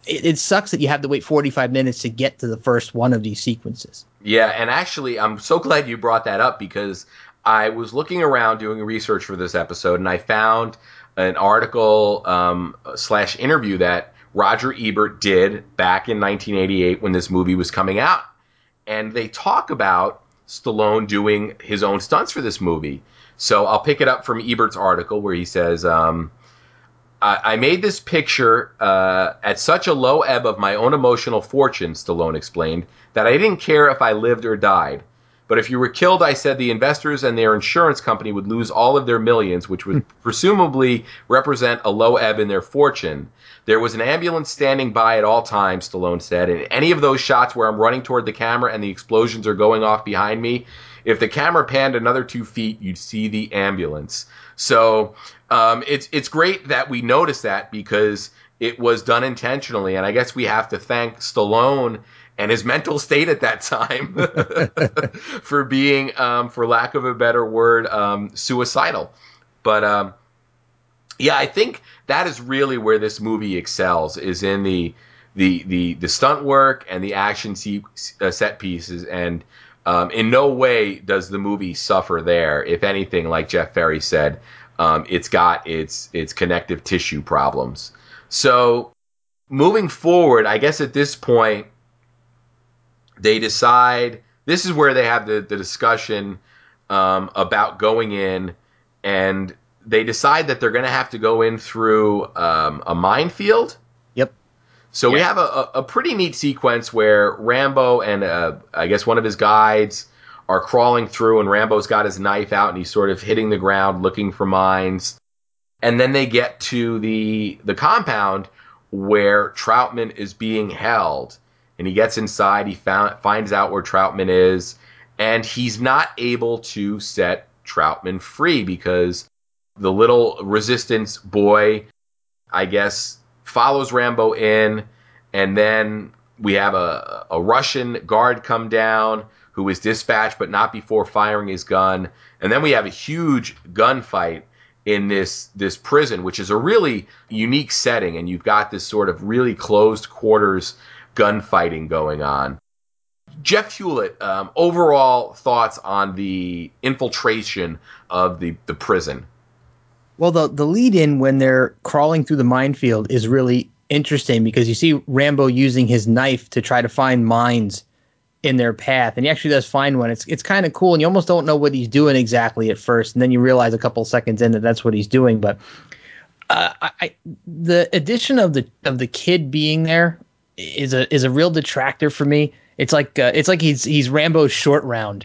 [SPEAKER 3] it, it sucks that you have to wait 45 minutes to get to the first one of these sequences.
[SPEAKER 1] Yeah, and actually, I'm so glad you brought that up because I was looking around doing research for this episode, and I found an article um, slash interview that Roger Ebert did back in 1988 when this movie was coming out, and they talk about Stallone doing his own stunts for this movie. So I'll pick it up from Ebert's article where he says. Um, I made this picture uh, at such a low ebb of my own emotional fortune, Stallone explained, that I didn't care if I lived or died. But if you were killed, I said the investors and their insurance company would lose all of their millions, which would presumably represent a low ebb in their fortune. There was an ambulance standing by at all times, Stallone said, and any of those shots where I'm running toward the camera and the explosions are going off behind me, if the camera panned another two feet, you'd see the ambulance. So um, it's it's great that we noticed that because it was done intentionally, and I guess we have to thank Stallone and his mental state at that time for being, um, for lack of a better word, um, suicidal. But um, yeah, I think that is really where this movie excels is in the the the, the stunt work and the action uh, set pieces and. Um, in no way does the movie suffer there. If anything, like Jeff Ferry said, um, it's got its its connective tissue problems. So moving forward, I guess at this point they decide this is where they have the, the discussion um, about going in and they decide that they're going to have to go in through um, a minefield.
[SPEAKER 3] Yep.
[SPEAKER 1] So we have a, a, pretty neat sequence where Rambo and uh, I guess one of his guides are crawling through, and Rambo's got his knife out, and he's sort of hitting the ground looking for mines. And then they get to the the compound where Troutman is being held, and he gets inside. He found, finds out where Troutman is, and he's not able to set Troutman free because the little resistance boy, I guess, follows Rambo in, and then we have a, a Russian guard come down who is dispatched but not before firing his gun. And then we have a huge gunfight in this this prison, which is a really unique setting, and you've got this sort of really closed quarters gunfighting going on. Jeff Hewlett, um, overall thoughts on the infiltration of the, the prison?
[SPEAKER 3] Well, the the lead in when they're crawling through the minefield is really interesting because you see Rambo using his knife to try to find mines in their path, and he actually does find one. It's it's kind of cool, and you almost don't know what he's doing exactly at first, and then you realize a couple seconds in that that's what he's doing. But uh, I, the addition of the of the kid being there is a is a real detractor for me. It's like uh, it's like he's he's Rambo's short round.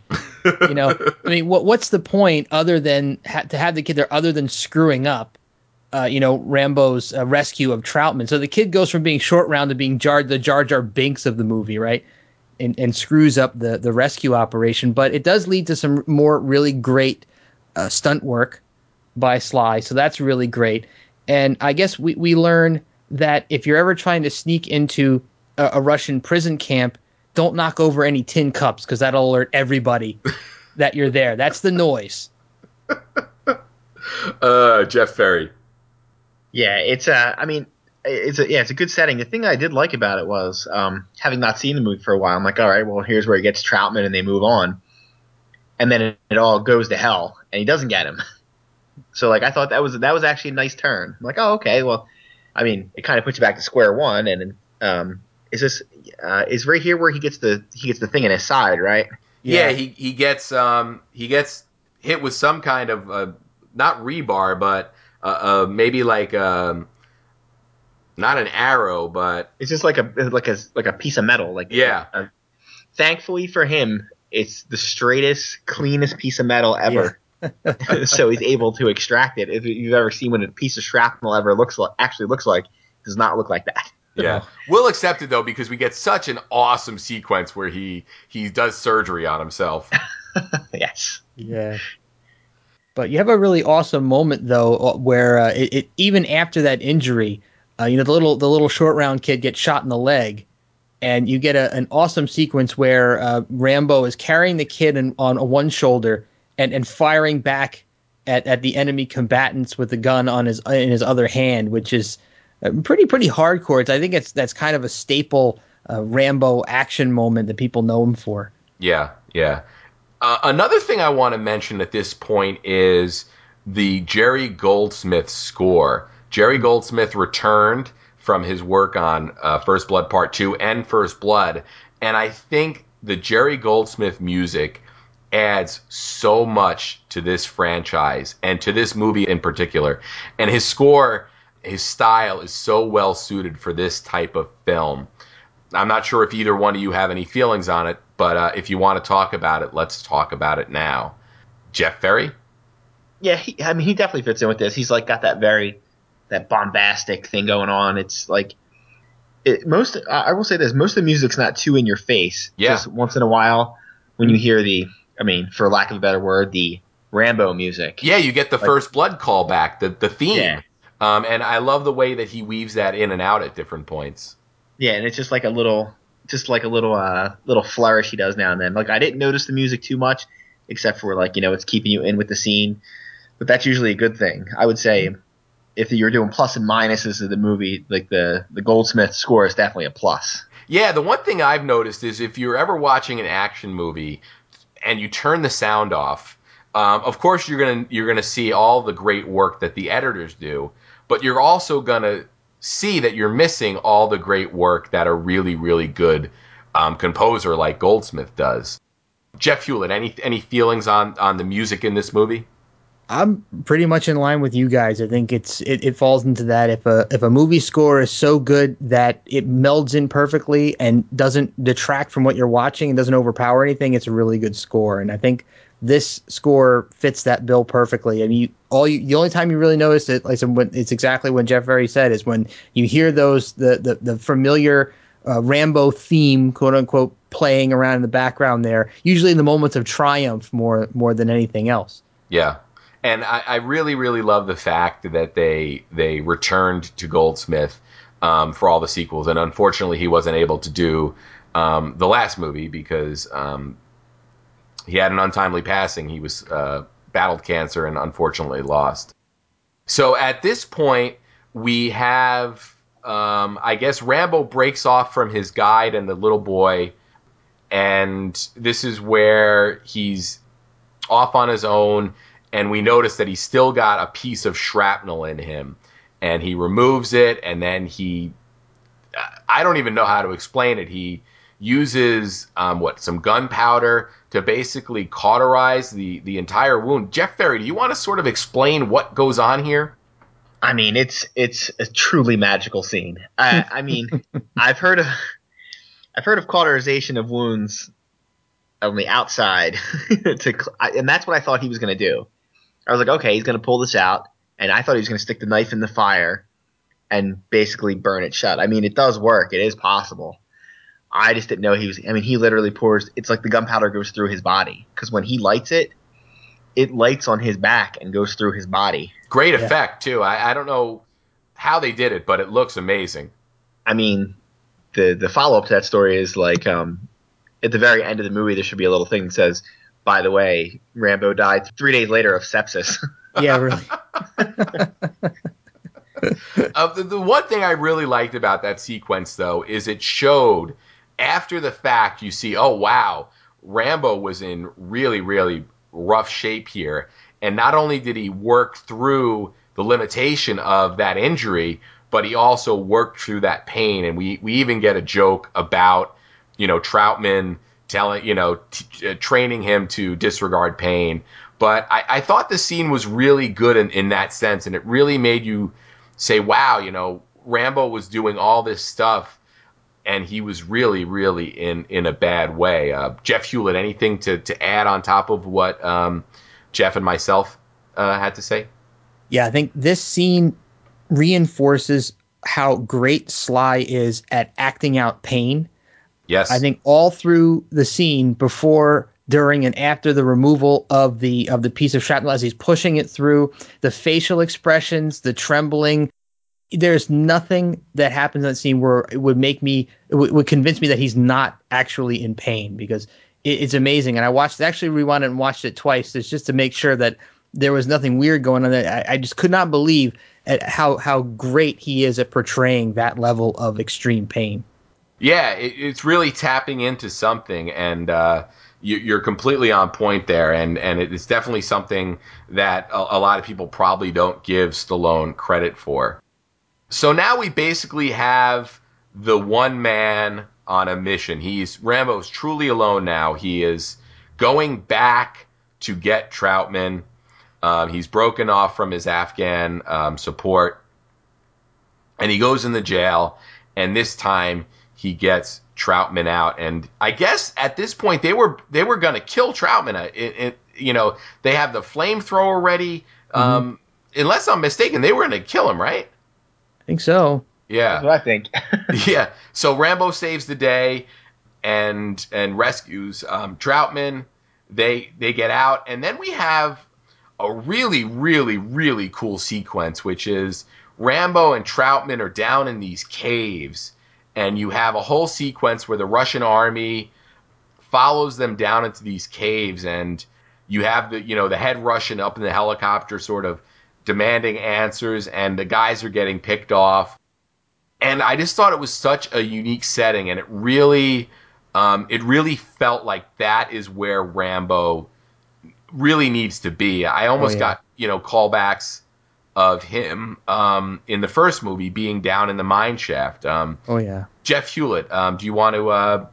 [SPEAKER 3] You know, I mean, what what's the point other than ha- to have the kid there other than screwing up? Uh, you know, Rambo's uh, rescue of Troutman. So the kid goes from being short round to being Jar the Jar Jar Binks of the movie, right? and, and screws up the the rescue operation. But it does lead to some more really great uh, stunt work by Sly, so that's really great. And I guess we we learn that if you're ever trying to sneak into a, a Russian prison camp, don't knock over any tin cups because that'll alert everybody that you're there. That's the noise.
[SPEAKER 1] uh, Jeff Ferry.
[SPEAKER 2] Yeah, it's a. I mean, it's a yeah, it's a good setting. The thing I did like about it was um, having not seen the movie for a while. I'm like, all right, well, here's where he gets Troutman, and they move on, and then it, it all goes to hell, and he doesn't get him. So like, I thought that was that was actually a nice turn. I'm like, oh, okay, well, I mean, it kind of puts you back to square one, and um, is this uh, is right here where he gets the he gets the thing in his side, right?
[SPEAKER 1] Yeah, yeah he he gets um he gets hit with some kind of uh, not rebar, but uh, uh maybe like um not an arrow, but
[SPEAKER 2] it's just like a like a like a piece of metal. Like
[SPEAKER 1] yeah.
[SPEAKER 2] A, thankfully for him, it's the straightest, cleanest piece of metal ever. Yeah. so he's able to extract it. If you've ever seen what a piece of shrapnel ever looks like, actually looks like, does not look like that.
[SPEAKER 1] Yeah, we'll accept it though because we get such an awesome sequence where he he does surgery on himself.
[SPEAKER 2] yes.
[SPEAKER 3] Yeah. But you have a really awesome moment though, uh, where uh, it, it, even after that injury, uh, you know the little the little short round kid gets shot in the leg, and you get a, an awesome sequence where uh, Rambo is carrying the kid in, on one shoulder and and firing back at, at the enemy combatants with the gun on his in his other hand, which is uh, pretty pretty hardcore. It's, I think it's that's kind of a staple uh, Rambo action moment that people know him for.
[SPEAKER 1] Yeah, yeah. Uh, another thing I want to mention at this point is the Jerry Goldsmith score. Jerry Goldsmith returned from his work on uh, First Blood Part 2 and First Blood, and I think the Jerry Goldsmith music adds so much to this franchise and to this movie in particular. And his score, his style is so well suited for this type of film. I'm not sure if either one of you have any feelings on it, but uh, if you want to talk about it, let's talk about it now. Jeff Ferry?
[SPEAKER 2] Yeah, he, I mean, he definitely fits in with this. He's like got that very that bombastic thing going on. It's like it, most. I will say this: most of the music's not too in your face.
[SPEAKER 1] Yeah.
[SPEAKER 2] Just once in a while, when you hear the, I mean, for lack of a better word, the Rambo music.
[SPEAKER 1] Yeah, you get the like, first blood callback, the the theme.
[SPEAKER 2] Yeah.
[SPEAKER 1] Um, and I love the way that he weaves that in and out at different points.
[SPEAKER 2] Yeah, and it's just like a little, just like a little, uh, little flourish he does now and then. Like I didn't notice the music too much, except for like you know it's keeping you in with the scene, but that's usually a good thing. I would say if you're doing plus and minuses of the movie, like the the Goldsmith score is definitely a plus.
[SPEAKER 1] Yeah, the one thing I've noticed is if you're ever watching an action movie and you turn the sound off, um, of course you're gonna you're gonna see all the great work that the editors do, but you're also gonna see that you're missing all the great work that a really really good um, composer like Goldsmith does. Jeff Hewlett, any any feelings on on the music in this movie?
[SPEAKER 3] I'm pretty much in line with you guys. I think it's it, it falls into that if a if a movie score is so good that it melds in perfectly and doesn't detract from what you're watching and doesn't overpower anything, it's a really good score. And I think this score fits that bill perfectly. I mean, you, all you, the only time you really notice it, like it's exactly what Jeff Ferry said, is when you hear those the the, the familiar uh, Rambo theme, quote unquote, playing around in the background there. Usually in the moments of triumph, more more than anything else.
[SPEAKER 1] Yeah, and I, I, really, really love the fact that they they returned to Goldsmith um, for all the sequels, and unfortunately, he wasn't able to do um, the last movie because um, he had an untimely passing. He was uh, battled cancer and unfortunately lost. So at this point, we have, um, I guess, Rambo breaks off from his guide and the little boy, and this is where he's off on his own and we notice that he's still got a piece of shrapnel in him. And he removes it and then he i don't even know how to explain it. He uses um, what some gunpowder to basically cauterize the the entire wound. Jeff ferry do you want to sort of explain what goes on here?
[SPEAKER 2] I mean it's it's a truly magical scene. I, I mean i've heard of i've heard of cauterization of wounds on the outside to and that's what i thought he was going to do I was like, okay, he's going to pull this out, and I thought he was going to stick the knife in the fire and basically burn it shut. I mean, it does work; it is possible. I just didn't know he was. I mean, he literally pours. It's like the gunpowder goes through his body because when he lights it, it lights on his back and goes through his body.
[SPEAKER 1] Great yeah. effect too. I, I don't know how they did it, but it looks amazing.
[SPEAKER 2] I mean, the the follow up to that story is like um, at the very end of the movie, there should be a little thing that says by the way, Rambo died three days later of sepsis.
[SPEAKER 3] yeah, really.
[SPEAKER 1] uh, the, the one thing I really liked about that sequence, though, is it showed after the fact, you see, oh, wow, Rambo was in really, really rough shape here. And not only did he work through the limitation of that injury, but he also worked through that pain. And we, we even get a joke about, you know, Troutman telling you know t- uh, training him to disregard pain. But I, I thought the scene was really good in, in that sense, and it really made you say, "Wow, you know, Rambo was doing all this stuff." and he was really, really in in a bad way. Uh, Jeff Hewlett, anything to, to add on top of what um, Jeff and myself uh, had to say?
[SPEAKER 3] Yeah, I think this scene reinforces how great Sly is at acting out pain
[SPEAKER 1] Yes.
[SPEAKER 3] I think all through the scene before during and after the removal of the of the piece of shrapnel as he's pushing it through the facial expressions the trembling there's nothing that happens in that scene where it would make me it would, would convince me that he's not actually in pain because it, it's amazing. And I watched actually rewound and watched it twice just to make sure that there was nothing weird going on. I, I just could not believe at how how great he is at portraying that level of extreme pain.
[SPEAKER 1] Yeah, it, it's really tapping into something, and uh, you, are completely on point there. And and it's definitely something that a, a lot of people probably don't give Stallone credit for. So now we basically have the one man on a mission. He's Rambo's truly alone now. He is going back to get Troutman. Um, he's broken off from his Afghan um, support, and he goes in the jail. And this time he gets Troutman out. And I guess at this point they were they were going to kill Troutman. It, it, you know they have the flamethrower ready. Mm-hmm. Um, unless I'm mistaken, they were going to kill him, right?
[SPEAKER 3] I think so.
[SPEAKER 1] Yeah,
[SPEAKER 2] That's what I think.
[SPEAKER 1] yeah. So Rambo saves the day and and rescues um, Troutman. They they get out, and then we have a really really really cool sequence, which is Rambo and Troutman are down in these caves, and you have a whole sequence where the Russian army follows them down into these caves, and you have the you know the head Russian up in the helicopter, sort of demanding answers, and the guys are getting picked off. And I just thought it was such a unique setting, and it really, um, it really felt like that is where Rambo really needs to be. I almost oh, yeah. got you know callbacks of him um, in the first movie being down in the mine shaft. Um,
[SPEAKER 3] oh yeah,
[SPEAKER 1] Jeff Hewlett. Um, do you want to uh,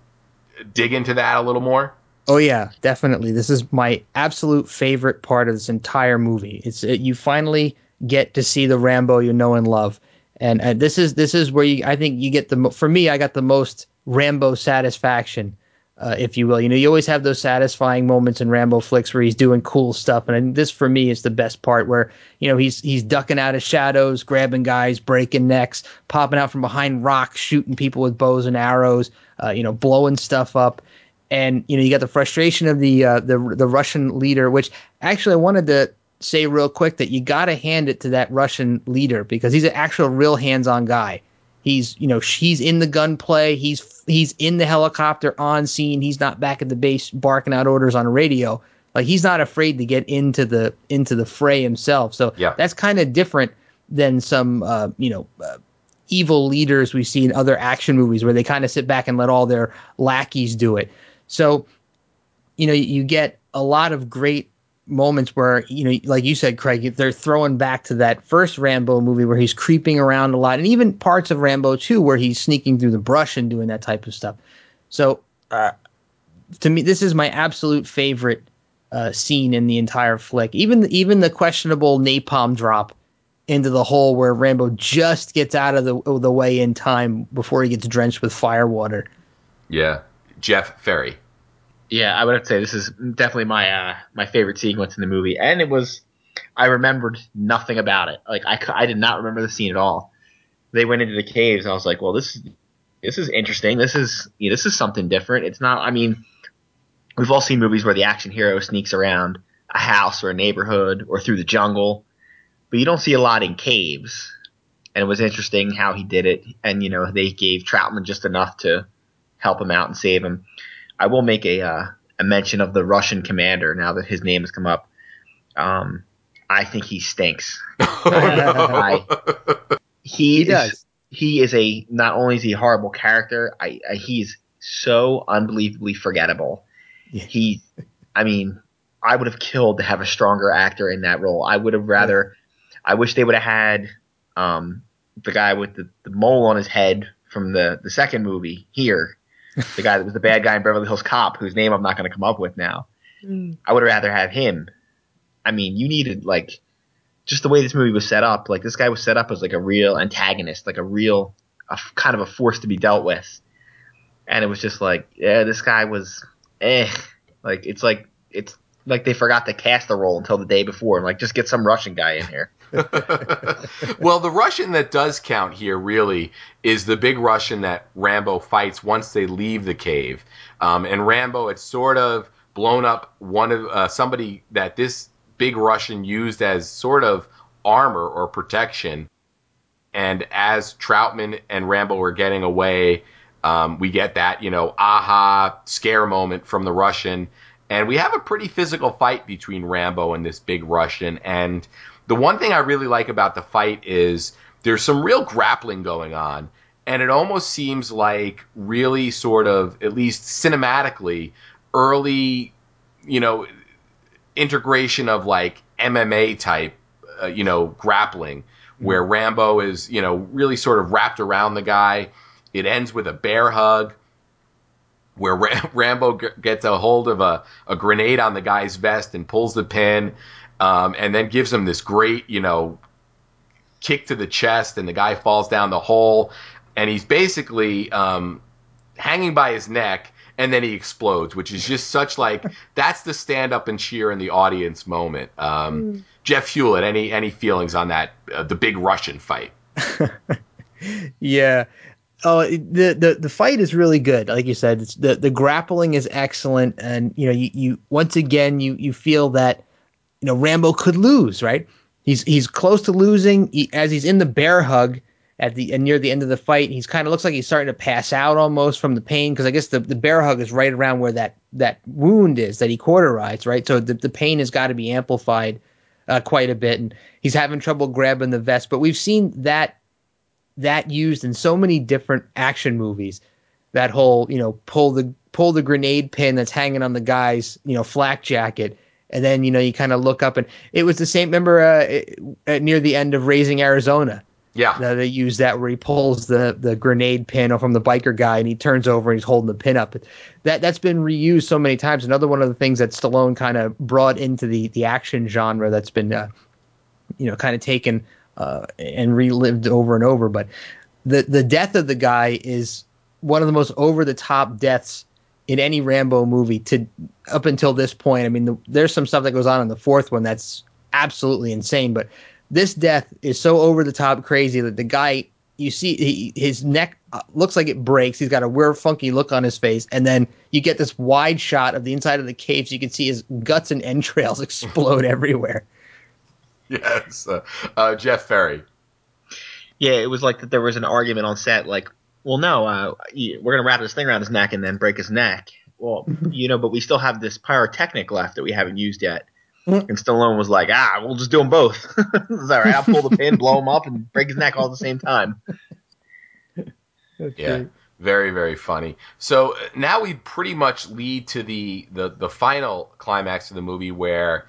[SPEAKER 1] dig into that a little more?
[SPEAKER 3] Oh yeah, definitely. This is my absolute favorite part of this entire movie. It's it, you finally get to see the Rambo you know and love, and, and this is this is where you I think you get the for me I got the most Rambo satisfaction, uh, if you will. You know, you always have those satisfying moments in Rambo flicks where he's doing cool stuff, and this for me is the best part where you know he's he's ducking out of shadows, grabbing guys, breaking necks, popping out from behind rocks, shooting people with bows and arrows, uh, you know, blowing stuff up and you know you got the frustration of the uh, the the Russian leader, which actually I wanted to say real quick that you got to hand it to that Russian leader because he's an actual real hands-on guy. He's you know he's in the gunplay, he's he's in the helicopter on scene. He's not back at the base barking out orders on a radio. Like he's not afraid to get into the into the fray himself. So
[SPEAKER 1] yeah.
[SPEAKER 3] that's kind of different than some uh, you know uh, evil leaders we see in other action movies where they kind of sit back and let all their lackeys do it. So, you know, you get a lot of great moments where, you know, like you said, Craig, they're throwing back to that first Rambo movie where he's creeping around a lot, and even parts of Rambo 2 where he's sneaking through the brush and doing that type of stuff. So, uh, to me, this is my absolute favorite uh, scene in the entire flick. Even even the questionable napalm drop into the hole where Rambo just gets out of the the way in time before he gets drenched with firewater.
[SPEAKER 1] Yeah, Jeff Ferry.
[SPEAKER 2] Yeah, I would have to say this is definitely my uh, my favorite sequence in the movie, and it was. I remembered nothing about it. Like I, I did not remember the scene at all. They went into the caves. I was like, well, this this is interesting. This is this is something different. It's not. I mean, we've all seen movies where the action hero sneaks around a house or a neighborhood or through the jungle, but you don't see a lot in caves. And it was interesting how he did it. And you know, they gave Troutman just enough to help him out and save him. I will make a uh, a mention of the Russian commander now that his name has come up. Um, I think he stinks.
[SPEAKER 1] Oh, I,
[SPEAKER 2] he, he is, does. He is a not only is he a horrible character, I, I he's so unbelievably forgettable. Yeah. He, I mean, I would have killed to have a stronger actor in that role. I would have rather. I wish they would have had um, the guy with the, the mole on his head from the the second movie here the guy that was the bad guy in Beverly Hills Cop, whose name I'm not going to come up with now. Mm. I would rather have him. I mean, you needed like just the way this movie was set up. Like this guy was set up as like a real antagonist, like a real, a, kind of a force to be dealt with. And it was just like, yeah, this guy was, eh. Like it's like it's like they forgot to cast the role until the day before. and like, just get some Russian guy in here.
[SPEAKER 1] well, the Russian that does count here really is the big Russian that Rambo fights once they leave the cave. Um, and Rambo, it's sort of blown up one of uh, somebody that this big Russian used as sort of armor or protection. and as Troutman and Rambo are getting away, um, we get that you know aha scare moment from the Russian, and we have a pretty physical fight between Rambo and this big Russian. And the one thing I really like about the fight is there's some real grappling going on, and it almost seems like really sort of at least cinematically early, you know, integration of like MMA type, uh, you know, grappling where Rambo is, you know, really sort of wrapped around the guy. It ends with a bear hug where Rambo gets a hold of a, a grenade on the guy's vest and pulls the pin, um, and then gives him this great, you know, kick to the chest, and the guy falls down the hole, and he's basically um, hanging by his neck, and then he explodes, which is just such like that's the stand up and cheer in the audience moment. Um, Jeff Hewlett, any any feelings on that? Uh, the big Russian fight.
[SPEAKER 3] yeah. Oh, the, the the fight is really good. Like you said, it's the the grappling is excellent, and you know, you, you once again you you feel that you know Rambo could lose, right? He's he's close to losing he, as he's in the bear hug at the and near the end of the fight. He's kind of looks like he's starting to pass out almost from the pain because I guess the, the bear hug is right around where that that wound is that he cauterized, right? So the the pain has got to be amplified uh, quite a bit, and he's having trouble grabbing the vest. But we've seen that that used in so many different action movies. That whole, you know, pull the pull the grenade pin that's hanging on the guy's, you know, flak jacket, and then you know you kind of look up and it was the same. Remember uh, at near the end of Raising Arizona,
[SPEAKER 1] Yeah,
[SPEAKER 3] that they use that where he pulls the the grenade pin from the biker guy and he turns over and he's holding the pin up. That that's been reused so many times. Another one of the things that Stallone kind of brought into the the action genre that's been, uh, you know, kind of taken uh, and relived over and over. But the the death of the guy is one of the most over the top deaths in any Rambo movie to up until this point. I mean, the, there's some stuff that goes on in the fourth one that's absolutely insane, but this death is so over the top crazy that the guy you see he, his neck uh, looks like it breaks. He's got a weird funky look on his face, and then you get this wide shot of the inside of the cave, so you can see his guts and entrails explode everywhere.
[SPEAKER 1] yes. Uh, uh, Jeff Ferry.
[SPEAKER 2] Yeah, it was like that. There was an argument on set, like, well, no, uh, we're gonna wrap this thing around his neck and then break his neck. Well, you know, but we still have this pyrotechnic left that we haven't used yet. And Stallone was like, ah, we'll just do them both. It's all right. I'll pull the pin, blow him up, and break his neck all at the same time.
[SPEAKER 1] Yeah. Very, very funny. So uh, now we pretty much lead to the, the, the final climax of the movie where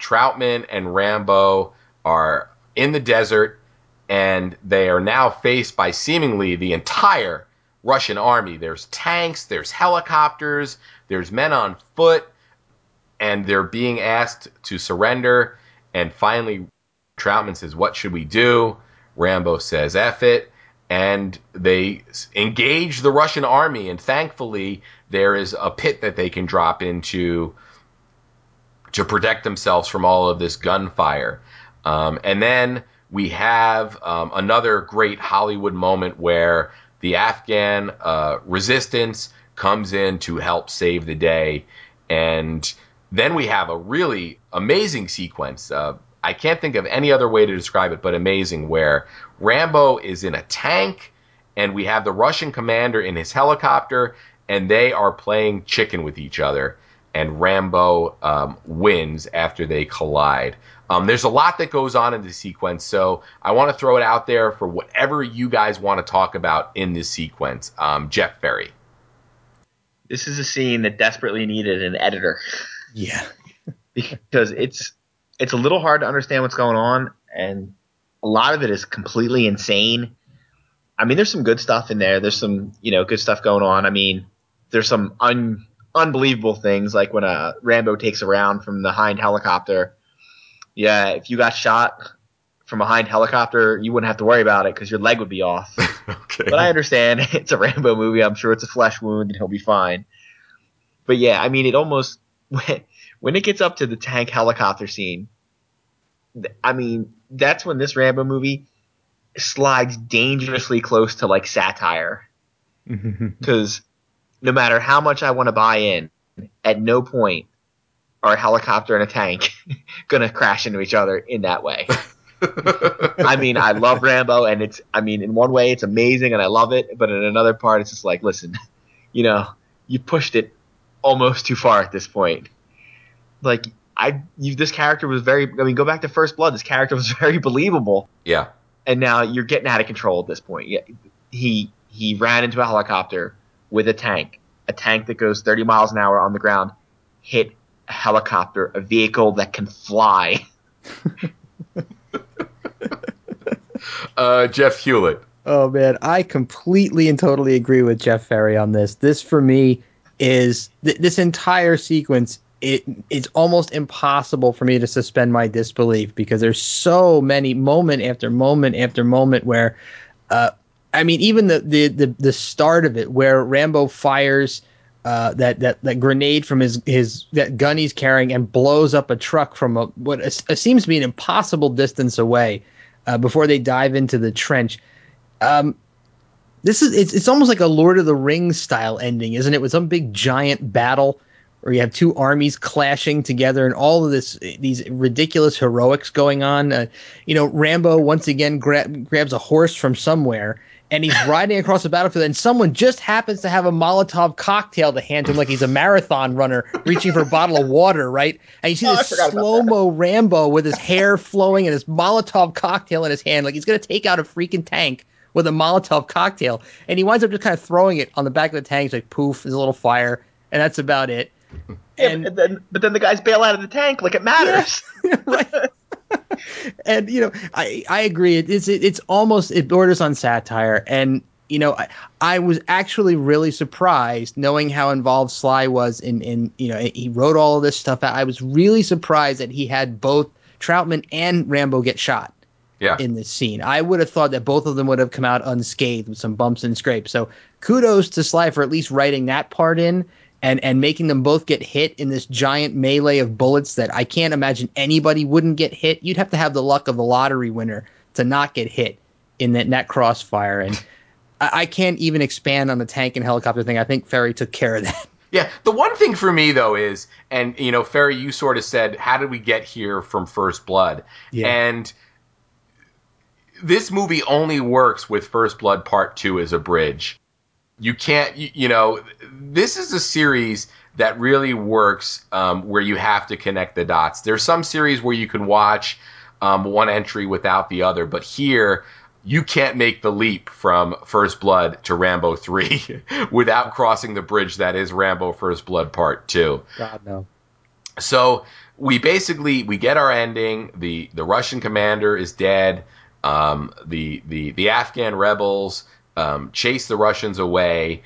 [SPEAKER 1] Troutman and Rambo are in the desert and they are now faced by seemingly the entire Russian army. There's tanks, there's helicopters, there's men on foot, and they're being asked to surrender. And finally, Troutman says, What should we do? Rambo says, F it. And they engage the Russian army. And thankfully, there is a pit that they can drop into to protect themselves from all of this gunfire. Um, and then we have um, another great Hollywood moment where the Afghan uh, resistance comes in to help save the day. And then we have a really amazing sequence. Uh, I can't think of any other way to describe it but amazing, where Rambo is in a tank and we have the Russian commander in his helicopter and they are playing chicken with each other. And Rambo um, wins after they collide. Um, there's a lot that goes on in the sequence, so I want to throw it out there for whatever you guys want to talk about in this sequence. Um, Jeff Ferry.
[SPEAKER 2] This is a scene that desperately needed an editor
[SPEAKER 3] Yeah.
[SPEAKER 2] because it's it's a little hard to understand what's going on, and a lot of it is completely insane. I mean, there's some good stuff in there. There's some you know good stuff going on. I mean, there's some un, unbelievable things like when a Rambo takes a round from the hind helicopter. Yeah, if you got shot from a hind helicopter, you wouldn't have to worry about it because your leg would be off.
[SPEAKER 1] okay.
[SPEAKER 2] But I understand it's a Rambo movie. I'm sure it's a flesh wound and he'll be fine. But yeah, I mean, it almost when, when it gets up to the tank helicopter scene, I mean, that's when this Rambo movie slides dangerously close to like satire. Because no matter how much I want to buy in, at no point are a helicopter and a tank gonna crash into each other in that way. I mean, I love Rambo, and it's. I mean, in one way, it's amazing, and I love it. But in another part, it's just like, listen, you know, you pushed it almost too far at this point. Like, I, you, this character was very. I mean, go back to First Blood. This character was very believable,
[SPEAKER 1] yeah.
[SPEAKER 2] and now you're getting out of control at this point. Yeah, he he ran into a helicopter with a tank, a tank that goes 30 miles an hour on the ground, hit a helicopter, a vehicle that can fly.
[SPEAKER 1] Uh, Jeff Hewlett.
[SPEAKER 3] Oh man, I completely and totally agree with Jeff Ferry on this. This for me is th- this entire sequence. It it's almost impossible for me to suspend my disbelief because there's so many moment after moment after moment where, uh, I mean, even the the the, the start of it where Rambo fires. Uh, that, that that grenade from his his that gun he's carrying and blows up a truck from a what a, a seems to be an impossible distance away uh, before they dive into the trench. Um, this is it's it's almost like a Lord of the Rings style ending, isn't it? With some big giant battle where you have two armies clashing together and all of this these ridiculous heroics going on. Uh, you know, Rambo once again gra- grabs a horse from somewhere and he's riding across the battlefield and someone just happens to have a Molotov cocktail to hand him like he's a marathon runner reaching for a bottle of water, right? And you see
[SPEAKER 2] Oh,
[SPEAKER 3] this slow mo Rambo with his hair flowing and his Molotov cocktail in his hand, like he's gonna take out a freaking tank with a Molotov cocktail, and he winds up just kind of throwing it on the back of the tank. Like poof, there's a little fire, and that's about it.
[SPEAKER 2] Yeah,
[SPEAKER 3] And-
[SPEAKER 2] but then, but then the guys bail out of the tank like it matters.
[SPEAKER 3] right. and you know, I I agree. It, it's it, it's almost it borders on satire, and you know, I, I was actually really surprised knowing how involved Sly was in in you know he wrote all of this stuff. out. I was really surprised that he had both Troutman and Rambo get shot
[SPEAKER 1] Yeah.
[SPEAKER 3] in this scene. I would have thought that both of them would have come out unscathed with some bumps and scrapes. So kudos to Sly for at least writing that part in and and making them both get hit in this giant melee of bullets that I can't imagine anybody wouldn't get hit. You'd have to have the luck of the lottery winner to not get hit in that net crossfire. And I, I can't even expand on the tank and helicopter thing. I think Ferry took care of that.
[SPEAKER 1] Yeah, the one thing for me though is, and you know, Ferry, you sort of said, how did we get here from First Blood?
[SPEAKER 3] Yeah.
[SPEAKER 1] And this movie only works with First Blood Part Two as a bridge. You can't, you, you know, this is a series that really works um, where you have to connect the dots. There's some series where you can watch um, one entry without the other, but here you can't make the leap from First Blood to Rambo 3 without crossing the bridge that is Rambo First Blood Part 2.
[SPEAKER 3] God no.
[SPEAKER 1] So we basically we get our ending. The the Russian commander is dead. Um, the the the Afghan rebels um, chase the Russians away.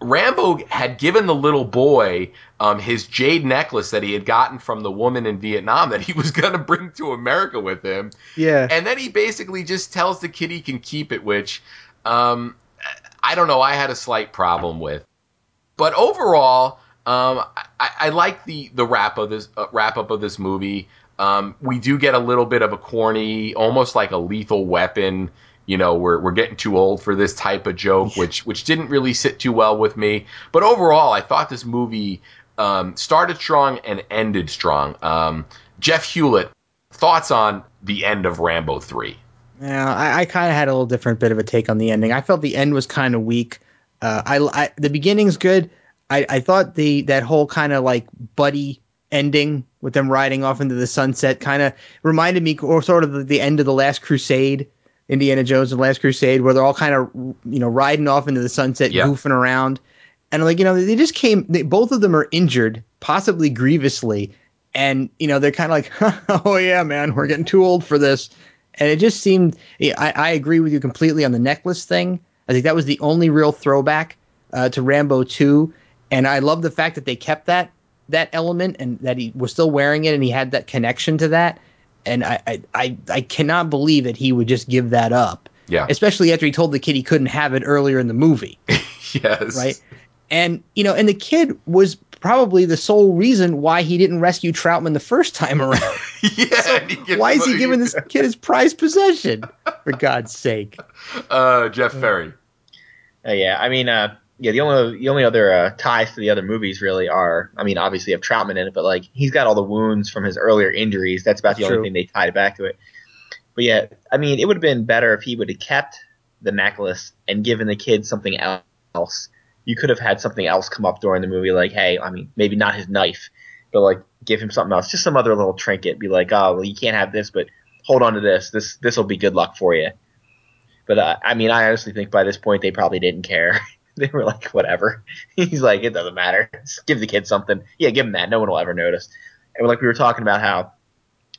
[SPEAKER 1] Rambo had given the little boy um, his jade necklace that he had gotten from the woman in Vietnam that he was going to bring to America with him.
[SPEAKER 3] Yeah.
[SPEAKER 1] And then he basically just tells the kid he can keep it, which um, I don't know. I had a slight problem with, but overall, um, I, I like the the wrap of this uh, wrap up of this movie. Um, we do get a little bit of a corny, almost like a lethal weapon. You know, we're we're getting too old for this type of joke, which which didn't really sit too well with me. But overall, I thought this movie um, started strong and ended strong. Um, Jeff Hewlett, thoughts on the end of Rambo three?
[SPEAKER 3] Yeah, I, I kind of had a little different bit of a take on the ending. I felt the end was kind of weak. Uh, I, I the beginning's good. I, I thought the that whole kind of like buddy ending with them riding off into the sunset kind of reminded me, or sort of the, the end of the Last Crusade, Indiana Jones and the Last Crusade, where they're all kind of you know riding off into the sunset,
[SPEAKER 1] Yeah.
[SPEAKER 3] goofing around, and like you know they just came. They, both of them are injured, possibly grievously, and you know they're kind of like, oh yeah, man, we're getting too old for this. And it just seemed yeah, I, I agree with you completely on the necklace thing. I think that was the only real throwback uh, to rambo 2 and i love the fact that they kept that that element and that he was still wearing it and he had that connection to that and i i i, I cannot believe that he would just give that up
[SPEAKER 1] Yeah.
[SPEAKER 3] especially after he told the kid he couldn't have it earlier in the movie
[SPEAKER 1] yes.
[SPEAKER 3] right? And you know, and the kid was probably the sole reason why he didn't rescue Troutman the first time around.
[SPEAKER 1] yeah. and he gets
[SPEAKER 3] why is he giving this kid his prized possession? For God's sake!
[SPEAKER 1] Uh, Jeff Ferry.
[SPEAKER 2] Uh, yeah, I mean, uh, yeah, the only the only other uh, ties to the other movies really are, I mean, obviously you have Troutman in it, but like he's got all the wounds from his earlier injuries. That's about
[SPEAKER 3] That's
[SPEAKER 2] the only
[SPEAKER 3] true.
[SPEAKER 2] thing they tied back to it. But yeah, I mean, it would have been better if he would have kept the necklace and given the kid something else. You could have had something else come up during the movie, like, hey, I mean, maybe not his knife, but like give him something else, just some other little trinket. Be like, oh, well, you can't have this, but hold on to this. This this will be good luck for you. But uh, I mean, I honestly think by this point they probably didn't care. they were like, whatever. He's like, it doesn't matter. Just give the kid something. Yeah, give him that. No one will ever notice. And like we were talking about how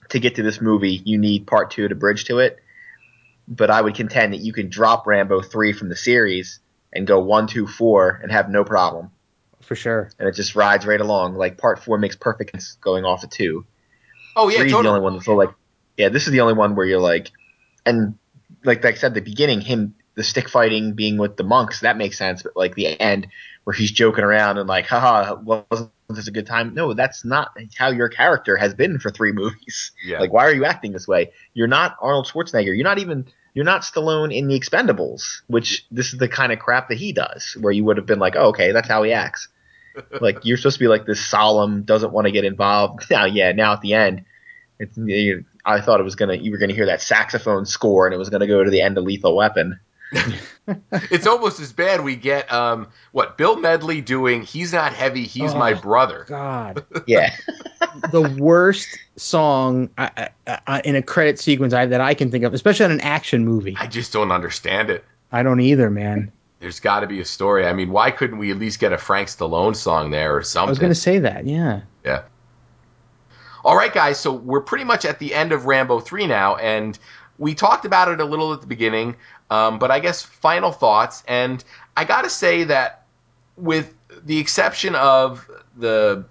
[SPEAKER 2] to get to this movie, you need part two to bridge to it. But I would contend that you can drop Rambo three from the series and go one, two, four, and have no problem.
[SPEAKER 3] For sure.
[SPEAKER 2] And it just rides right along. Like part four makes perfect sense going off of two.
[SPEAKER 1] Oh yeah,
[SPEAKER 2] Three's
[SPEAKER 1] totally.
[SPEAKER 2] the only one that's so like, yeah, this is the only one where you're like, and like like I said at the beginning, him the stick fighting being with the monks that makes sense, but like the end where he's joking around and like, haha, wasn't this a good time? No, that's not how your character has been for three movies.
[SPEAKER 1] Yeah.
[SPEAKER 2] Like, why are you acting this way? You're not Arnold Schwarzenegger. You're not even you're not Stallone in the Expendables, which this is the kind of crap that he does, where you would have been like, oh, okay, that's how he acts. like you're supposed to be like this solemn, doesn't want to get involved. Now, yeah, now at the end, it's, I thought it was gonna you were gonna hear that saxophone score and it was gonna go to the end of Lethal Weapon.
[SPEAKER 1] It's almost as bad. We get um what Bill Medley doing. He's not heavy. He's my
[SPEAKER 3] Oh.
[SPEAKER 1] brother.
[SPEAKER 3] God,
[SPEAKER 2] Yeah,
[SPEAKER 3] the worst song I, I, I, in a credit sequence I, that I can think of, especially in an action movie.
[SPEAKER 1] I just don't understand it.
[SPEAKER 3] I don't either, man.
[SPEAKER 1] There's got to be a story. I mean, why couldn't we at least get a Frank Stallone song there or something?
[SPEAKER 3] I was going to say that. Yeah.
[SPEAKER 1] Yeah. All right, guys. So we're pretty much at the end of Rambo 3 now, and we talked about it a little at the beginning, um, but I guess final thoughts. And I got to say that, with the exception of the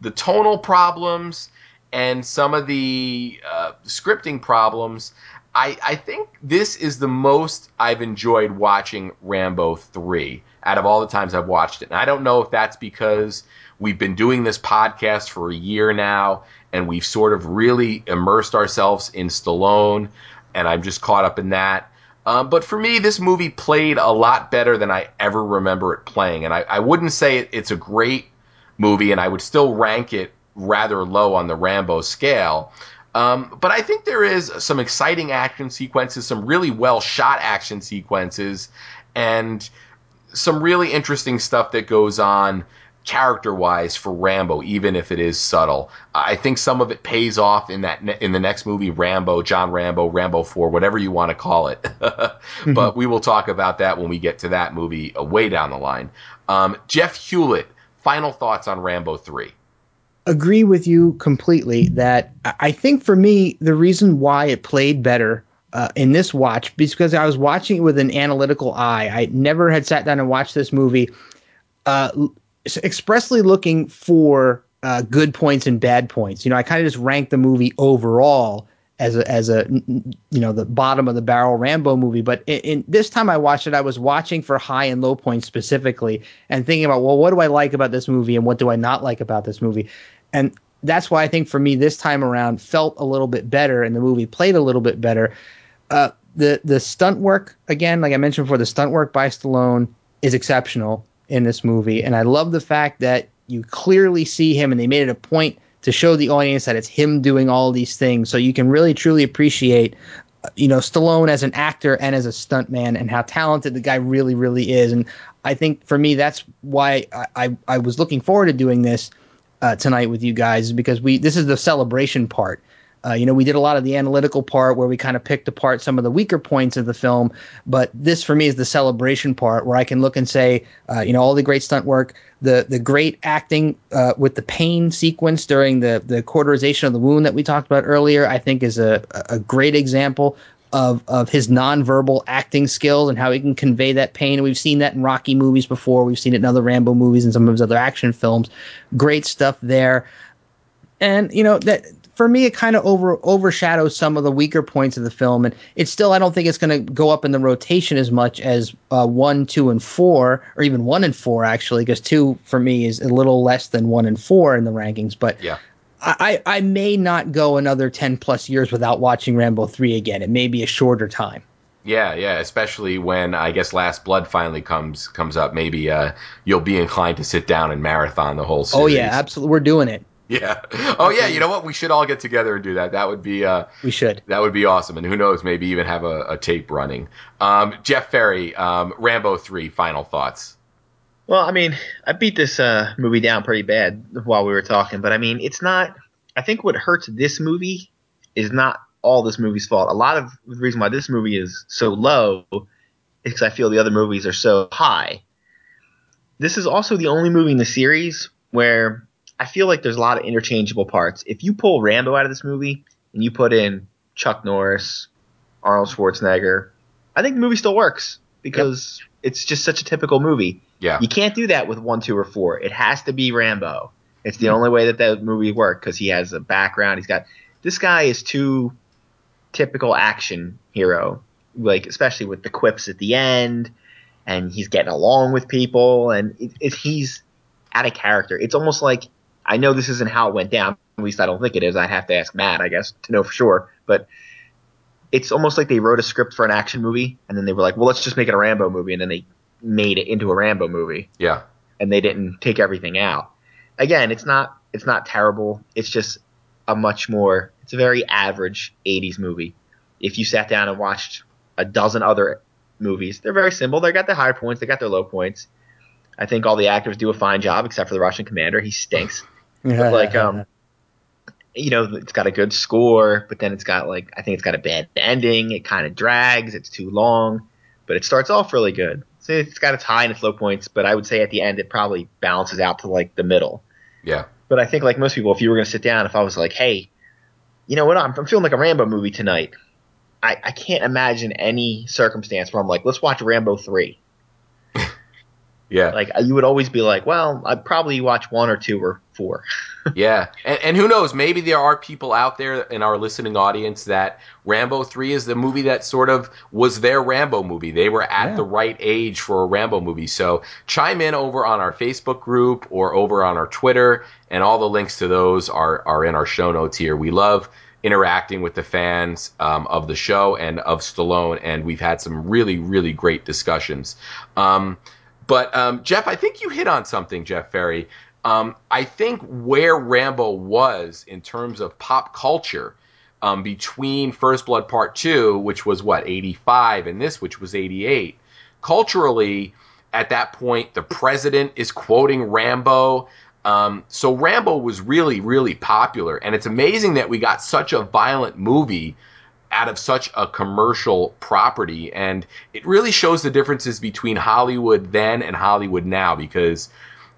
[SPEAKER 1] the tonal problems and some of the uh, scripting problems, I, I think this is the most I've enjoyed watching Rambo 3 out of all the times I've watched it. And I don't know if that's because we've been doing this podcast for a year now and we've sort of really immersed ourselves in Stallone and I'm just caught up in that. Um, but for me, this movie played a lot better than I ever remember it playing. And I, I wouldn't say it, it's a great movie, and I would still rank it rather low on the Rambo scale. Um, but I think there is some exciting action sequences, some really well shot action sequences, and some really interesting stuff that goes on character wise for Rambo, even if it is subtle. I think some of it pays off in that ne- in the next movie, Rambo, John Rambo, Rambo Four, whatever you want to call it. but we will talk about that when we get to that movie uh, way down the line. Um, Jeff Hewlett, final thoughts on Rambo Three.
[SPEAKER 3] agree with you completely that I think for me, the reason why it played better uh, in this watch because I was watching it with an analytical eye. I never had sat down and watched this movie uh, expressly looking for uh, good points and bad points. You know, I kind of just ranked the movie overall as a, as a you know the bottom of the barrel Rambo movie. But in, in this time I watched it, I was watching for high and low points specifically and thinking about well, what do I like about this movie and what do I not like about this movie, and that's why I think for me this time around felt a little bit better and the movie played a little bit better. Uh, the the stunt work again, like I mentioned before, the stunt work by Stallone is exceptional in this movie, and I love the fact that you clearly see him, and they made it a point to show the audience that it's him doing all these things, so you can really truly appreciate, uh, you know, Stallone as an actor and as a stuntman, and how talented the guy really, really is. And I think for me, that's why I I, I was looking forward to doing this uh, tonight with you guys because we this is the celebration part. Uh, you know, we did a lot of the analytical part where we kind of picked apart some of the weaker points of the film, but this for me is the celebration part where I can look and say, uh, you know, all the great stunt work, the the great acting uh, with the pain sequence during the the cauterization of the wound that we talked about earlier, I think is a a great example of of his nonverbal acting skills and how he can convey that pain. And we've seen that in Rocky movies before. We've seen it in other Rambo movies and some of his other action films. Great stuff there. And you know that for me, it kind of over overshadows some of the weaker points of the film, and it's still I don't think it's going to go up in the rotation as much as uh, one, two, and four, or even one and four actually, because two for me is a little less than one and four in the rankings. But
[SPEAKER 1] Yeah.
[SPEAKER 3] I, I may not go another 10 plus years without watching Rambo 3 again. It may be a shorter time.
[SPEAKER 1] Yeah, yeah, especially when I guess Last Blood finally comes comes up. Maybe uh, you'll be inclined to sit down and marathon the whole series.
[SPEAKER 3] Oh, yeah, absolutely. We're doing it.
[SPEAKER 1] Yeah. Oh yeah. You know what? We should all get together and do that. That would be uh,
[SPEAKER 3] We should.
[SPEAKER 1] that would be awesome. And who knows? Maybe even have a, a tape running. Um, Jeff Ferry, um, Rambo three. Final thoughts.
[SPEAKER 2] Well, I mean, I beat this uh, movie down pretty bad while we were talking, but I mean, it's not. I think what hurts this movie is not all this movie's fault. A lot of the reason why this movie is so low is because I feel the other movies are so high. This is also the only movie in the series where I feel like there's a lot of interchangeable parts. If you pull Rambo out of this movie and you put in Chuck Norris, Arnold Schwarzenegger, I think the movie still works because it's just such a typical movie.
[SPEAKER 1] Yeah.
[SPEAKER 2] You can't do that with one, two, or four. It has to be Rambo. It's the only way that that movie worked because he has a background. He's got this guy is too typical action hero, like especially with the quips at the end, and he's getting along with people, and it, it, he's out of character. It's almost like I know this isn't how it went down. At least I don't think it is. I'd have to ask Matt, I guess, to know for sure. But it's almost like they wrote a script for an action movie, and then they were like, "Well, let's just make it a Rambo movie," and then they made it into a Rambo movie
[SPEAKER 1] Yeah.
[SPEAKER 2] and they didn't take everything out. Again, it's not it's not terrible. It's just a much more it's a very average 80s movie. If you sat down and watched a dozen other movies, they're very simple. They got their high points, they got their low points. I think all the actors do a fine job except for the Russian commander. He stinks. But like um you know, it's got a good score, but then it's got like I think it's got a bad ending. It kind of drags, it's too long, but it starts off really good. So it's got its high and its low points, but I would say at the end it probably balances out to like the middle.
[SPEAKER 1] Yeah.
[SPEAKER 2] But I think like most people, if you were going to sit down, if I was like, hey, you know what, I'm, I'm feeling like a Rambo movie tonight. I, I can't imagine any circumstance where I'm like, let's watch Rambo three.
[SPEAKER 1] Yeah.
[SPEAKER 2] Like you would always be like, well, I'd probably watch one or two or four.
[SPEAKER 1] Yeah, and, and who knows? Maybe there are people out there in our listening audience that Rambo Three is the movie that sort of was their Rambo movie. They were at
[SPEAKER 3] Yeah.
[SPEAKER 1] the right age for a Rambo movie. So chime in over on our Facebook group or over on our Twitter, and all the links to those are are in our show notes here. We love interacting with the fans um, of the show and of Stallone, and we've had some really really great discussions. Um, but um, Jeff, I think you hit on something, Jeff Ferry. Um, I think where Rambo was in terms of pop culture um, between First Blood Part 2, which was what, 85, and this, which was 88, culturally, at that point, the president is quoting Rambo. Um, so Rambo was really, really popular. And it's amazing that we got such a violent movie out of such a commercial property. And it really shows the differences between Hollywood then and Hollywood now because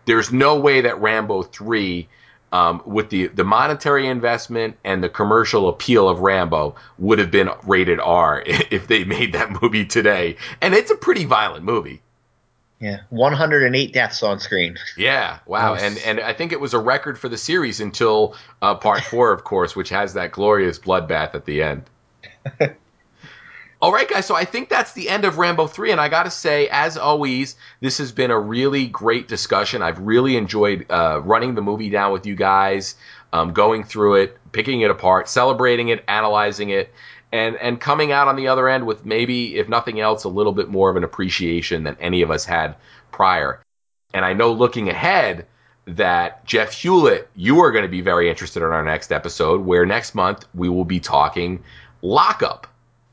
[SPEAKER 1] there's no way that Rambo 3, um, with the, the monetary investment and the commercial appeal of Rambo, would have been rated R if they made that movie today. And it's a pretty violent movie.
[SPEAKER 2] Yeah, 108 deaths on screen.
[SPEAKER 1] Yeah, wow,
[SPEAKER 3] Nice.
[SPEAKER 1] and and I think it was a record for the series until uh, part four, of course, which has that glorious bloodbath at the end. All right, guys. So I think that's the end of Rambo 3. And I got to say, as always, this has been a really great discussion. I've really enjoyed uh, running the movie down with you guys, um, going through it, picking it apart, celebrating it, analyzing it, and, and coming out on the other end with maybe, if nothing else, a little bit more of an appreciation than any of us had prior. And I know looking ahead that Jeff Hewlett, you are going to be very interested in our next episode, where next month we will be talking Lock Up.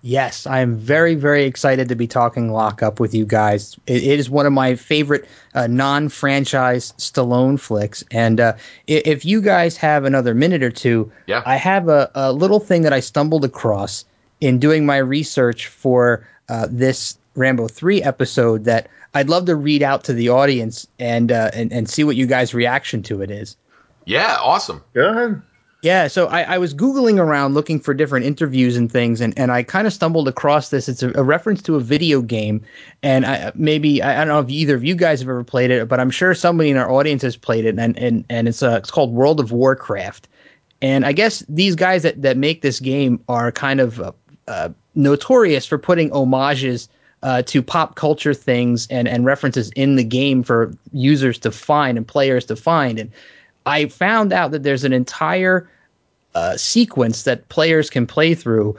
[SPEAKER 3] Yes, I am very, very excited to be talking Lock Up with you guys. It, it is one of my favorite uh, non-franchise Stallone flicks, and uh, i- if you guys have another minute or two,
[SPEAKER 1] Yeah.
[SPEAKER 3] I have a, a little thing that I stumbled across in doing my research for uh, this Rambo three episode that I'd love to read out to the audience and uh, and and see what you guys' reaction to it is.
[SPEAKER 1] Yeah, awesome.
[SPEAKER 2] Go ahead.
[SPEAKER 3] Yeah, so I, I was Googling around looking for different interviews and things, and, and I kind of stumbled across this. It's a, a reference to a video game, and I, maybe I, I don't know if either of you guys have ever played it, but I'm sure somebody in our audience has played it, and and, and it's uh, it's called World of Warcraft. And I guess these guys that, that make this game are kind of uh, uh, notorious for putting homages uh, to pop culture things and, and references in the game for users to find and players to find. And I found out that there's an entire uh, sequence that players can play through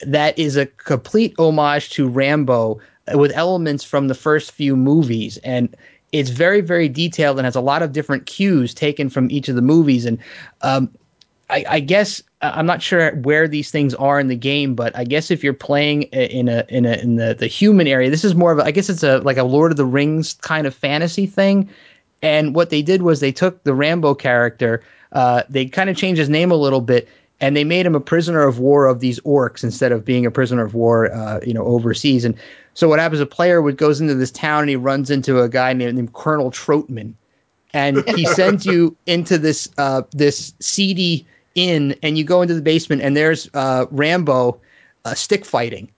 [SPEAKER 3] that is a complete homage to Rambo with elements from the first few movies. And it's very very detailed and has a lot of different cues taken from each of the movies and um, I, I, guess I'm not sure where these things are in the game, but I guess if you're playing in a in a in the the human area, this is more of a, I guess it's a like a Lord of the Rings kind of fantasy thing. And what they did was they took the Rambo character, uh, they kind of changed his name a little bit, and they made him a prisoner of war of these orcs instead of being a prisoner of war, uh, you know, overseas. And so what happens? A player would goes into this town and he runs into a guy named, named Colonel Troutman, and he sends you into this uh, this seedy inn, and you go into the basement, and there's uh, Rambo uh, stick fighting,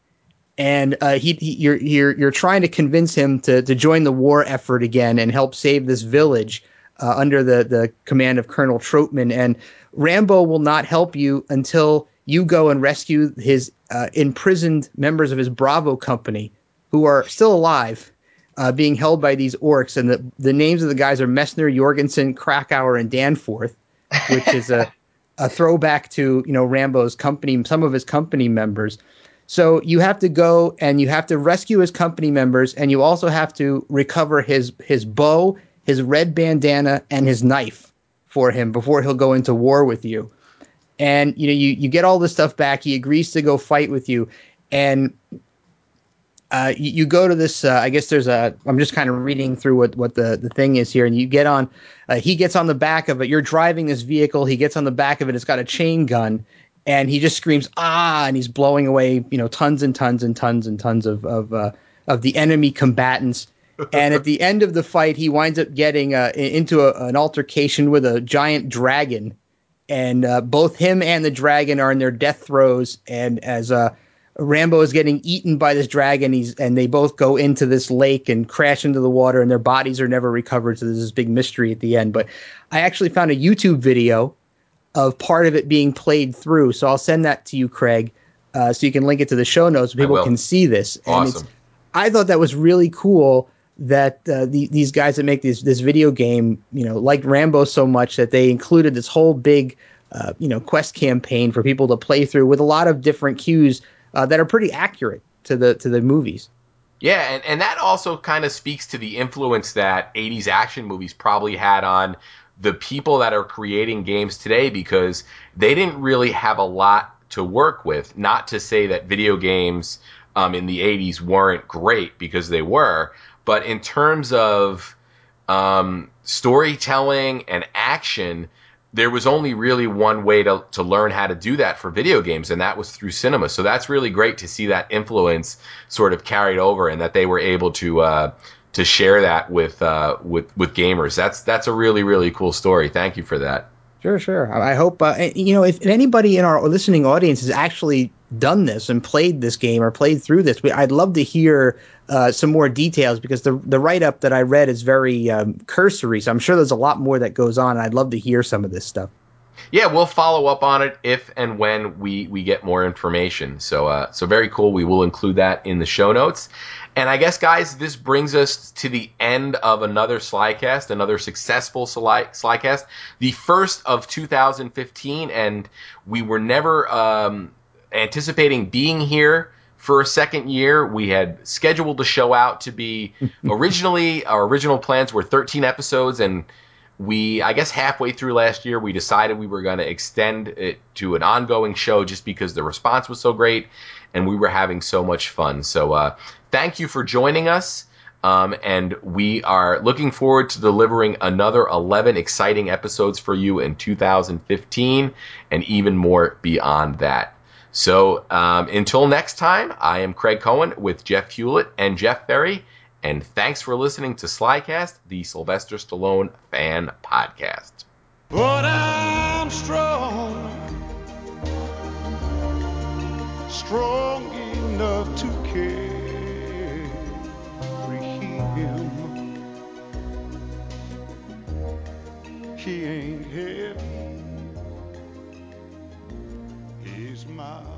[SPEAKER 3] and uh, he, he, you're you're you're trying to convince him to to join the war effort again and help save this village uh, under the the command of Colonel Troutman, and Rambo will not help you until you go and rescue his uh, imprisoned members of his Bravo company who are still alive, uh, being held by these orcs. And the, the names of the guys are Messner, Jorgensen, Krakauer, and Danforth, which is a, a throwback to, you know, Rambo's company, some of his company members. So you have to go and you have to rescue his company members, and you also have to recover his his bow, his red bandana, and his knife for him before he'll go into war with you. And you know, you you get all this stuff back. He agrees to go fight with you, and uh, you, you, go to this. Uh, I guess there's a. I'm just kind of reading through what what the the thing is here, and you get on. Uh, he gets on the back of it. You're driving this vehicle. He gets on the back of it. It's got a chain gun, and he just screams ah, and he's blowing away you know tons and tons and tons and tons of of uh, of the enemy combatants. And at the end of the fight, he winds up getting uh, into a, an altercation with a giant dragon, and uh, both him and the dragon are in their death throes. And as uh, Rambo is getting eaten by this dragon. He's and they both go into this lake and crash into the water, and their bodies are never recovered. So there's this big mystery at the end. But I actually found a YouTube video of part of it being played through. So I'll send that to you, Craig, uh, so you can link it to the show notes. So people can see this.
[SPEAKER 1] And awesome.
[SPEAKER 3] I thought that was really cool that uh, the, these guys that make this this video game, you know, liked Rambo so much that they included this whole big, uh, you know, quest campaign for people to play through with a lot of different cues uh, that are pretty accurate to the to the movies.
[SPEAKER 1] Yeah, and, and that also kind of speaks to the influence that 80s action movies probably had on the people that are creating games today because they didn't really have a lot to work with. Not to say that video games um, in the 80s weren't great because they were, but in terms of um, storytelling and action, there was only really one way to, to learn how to do that for video games, and that was through cinema. So that's really great to see that influence sort of carried over, and that they were able to uh, to share that with uh, with with gamers. That's that's a really really cool story. Thank you for that.
[SPEAKER 3] Sure, sure. I hope uh, you know if anybody in our listening audience has actually done this and played this game or played through this, I'd love to hear uh, some more details because the the write up that I read is very um, cursory. So I'm sure there's a lot more that goes on. I'd love to hear some of this stuff.
[SPEAKER 1] Yeah, we'll follow up on it if and when we we get more information. So uh, so very cool. We will include that in the show notes. And I guess, guys, this brings us to the end of another Slycast, another successful Sly, Slycast, the first of 2015, and we were never um, anticipating being here for a second year. We had scheduled the show out to be originally our original plans were 13 episodes, and we I guess halfway through last year we decided we were going to extend it to an ongoing show just because the response was so great and we were having so much fun. So uh, thank you for joining us. Um, and we are looking forward to delivering another 11 exciting episodes for you in 2015 and even more beyond that. So um, until next time, I am Craig Cohen with Jeff Hewlett and Jeff Ferry, and thanks for listening to Slycast, the Sylvester Stallone fan podcast. But I'm strong, strong enough to carry him. He ain't heavy. He's my.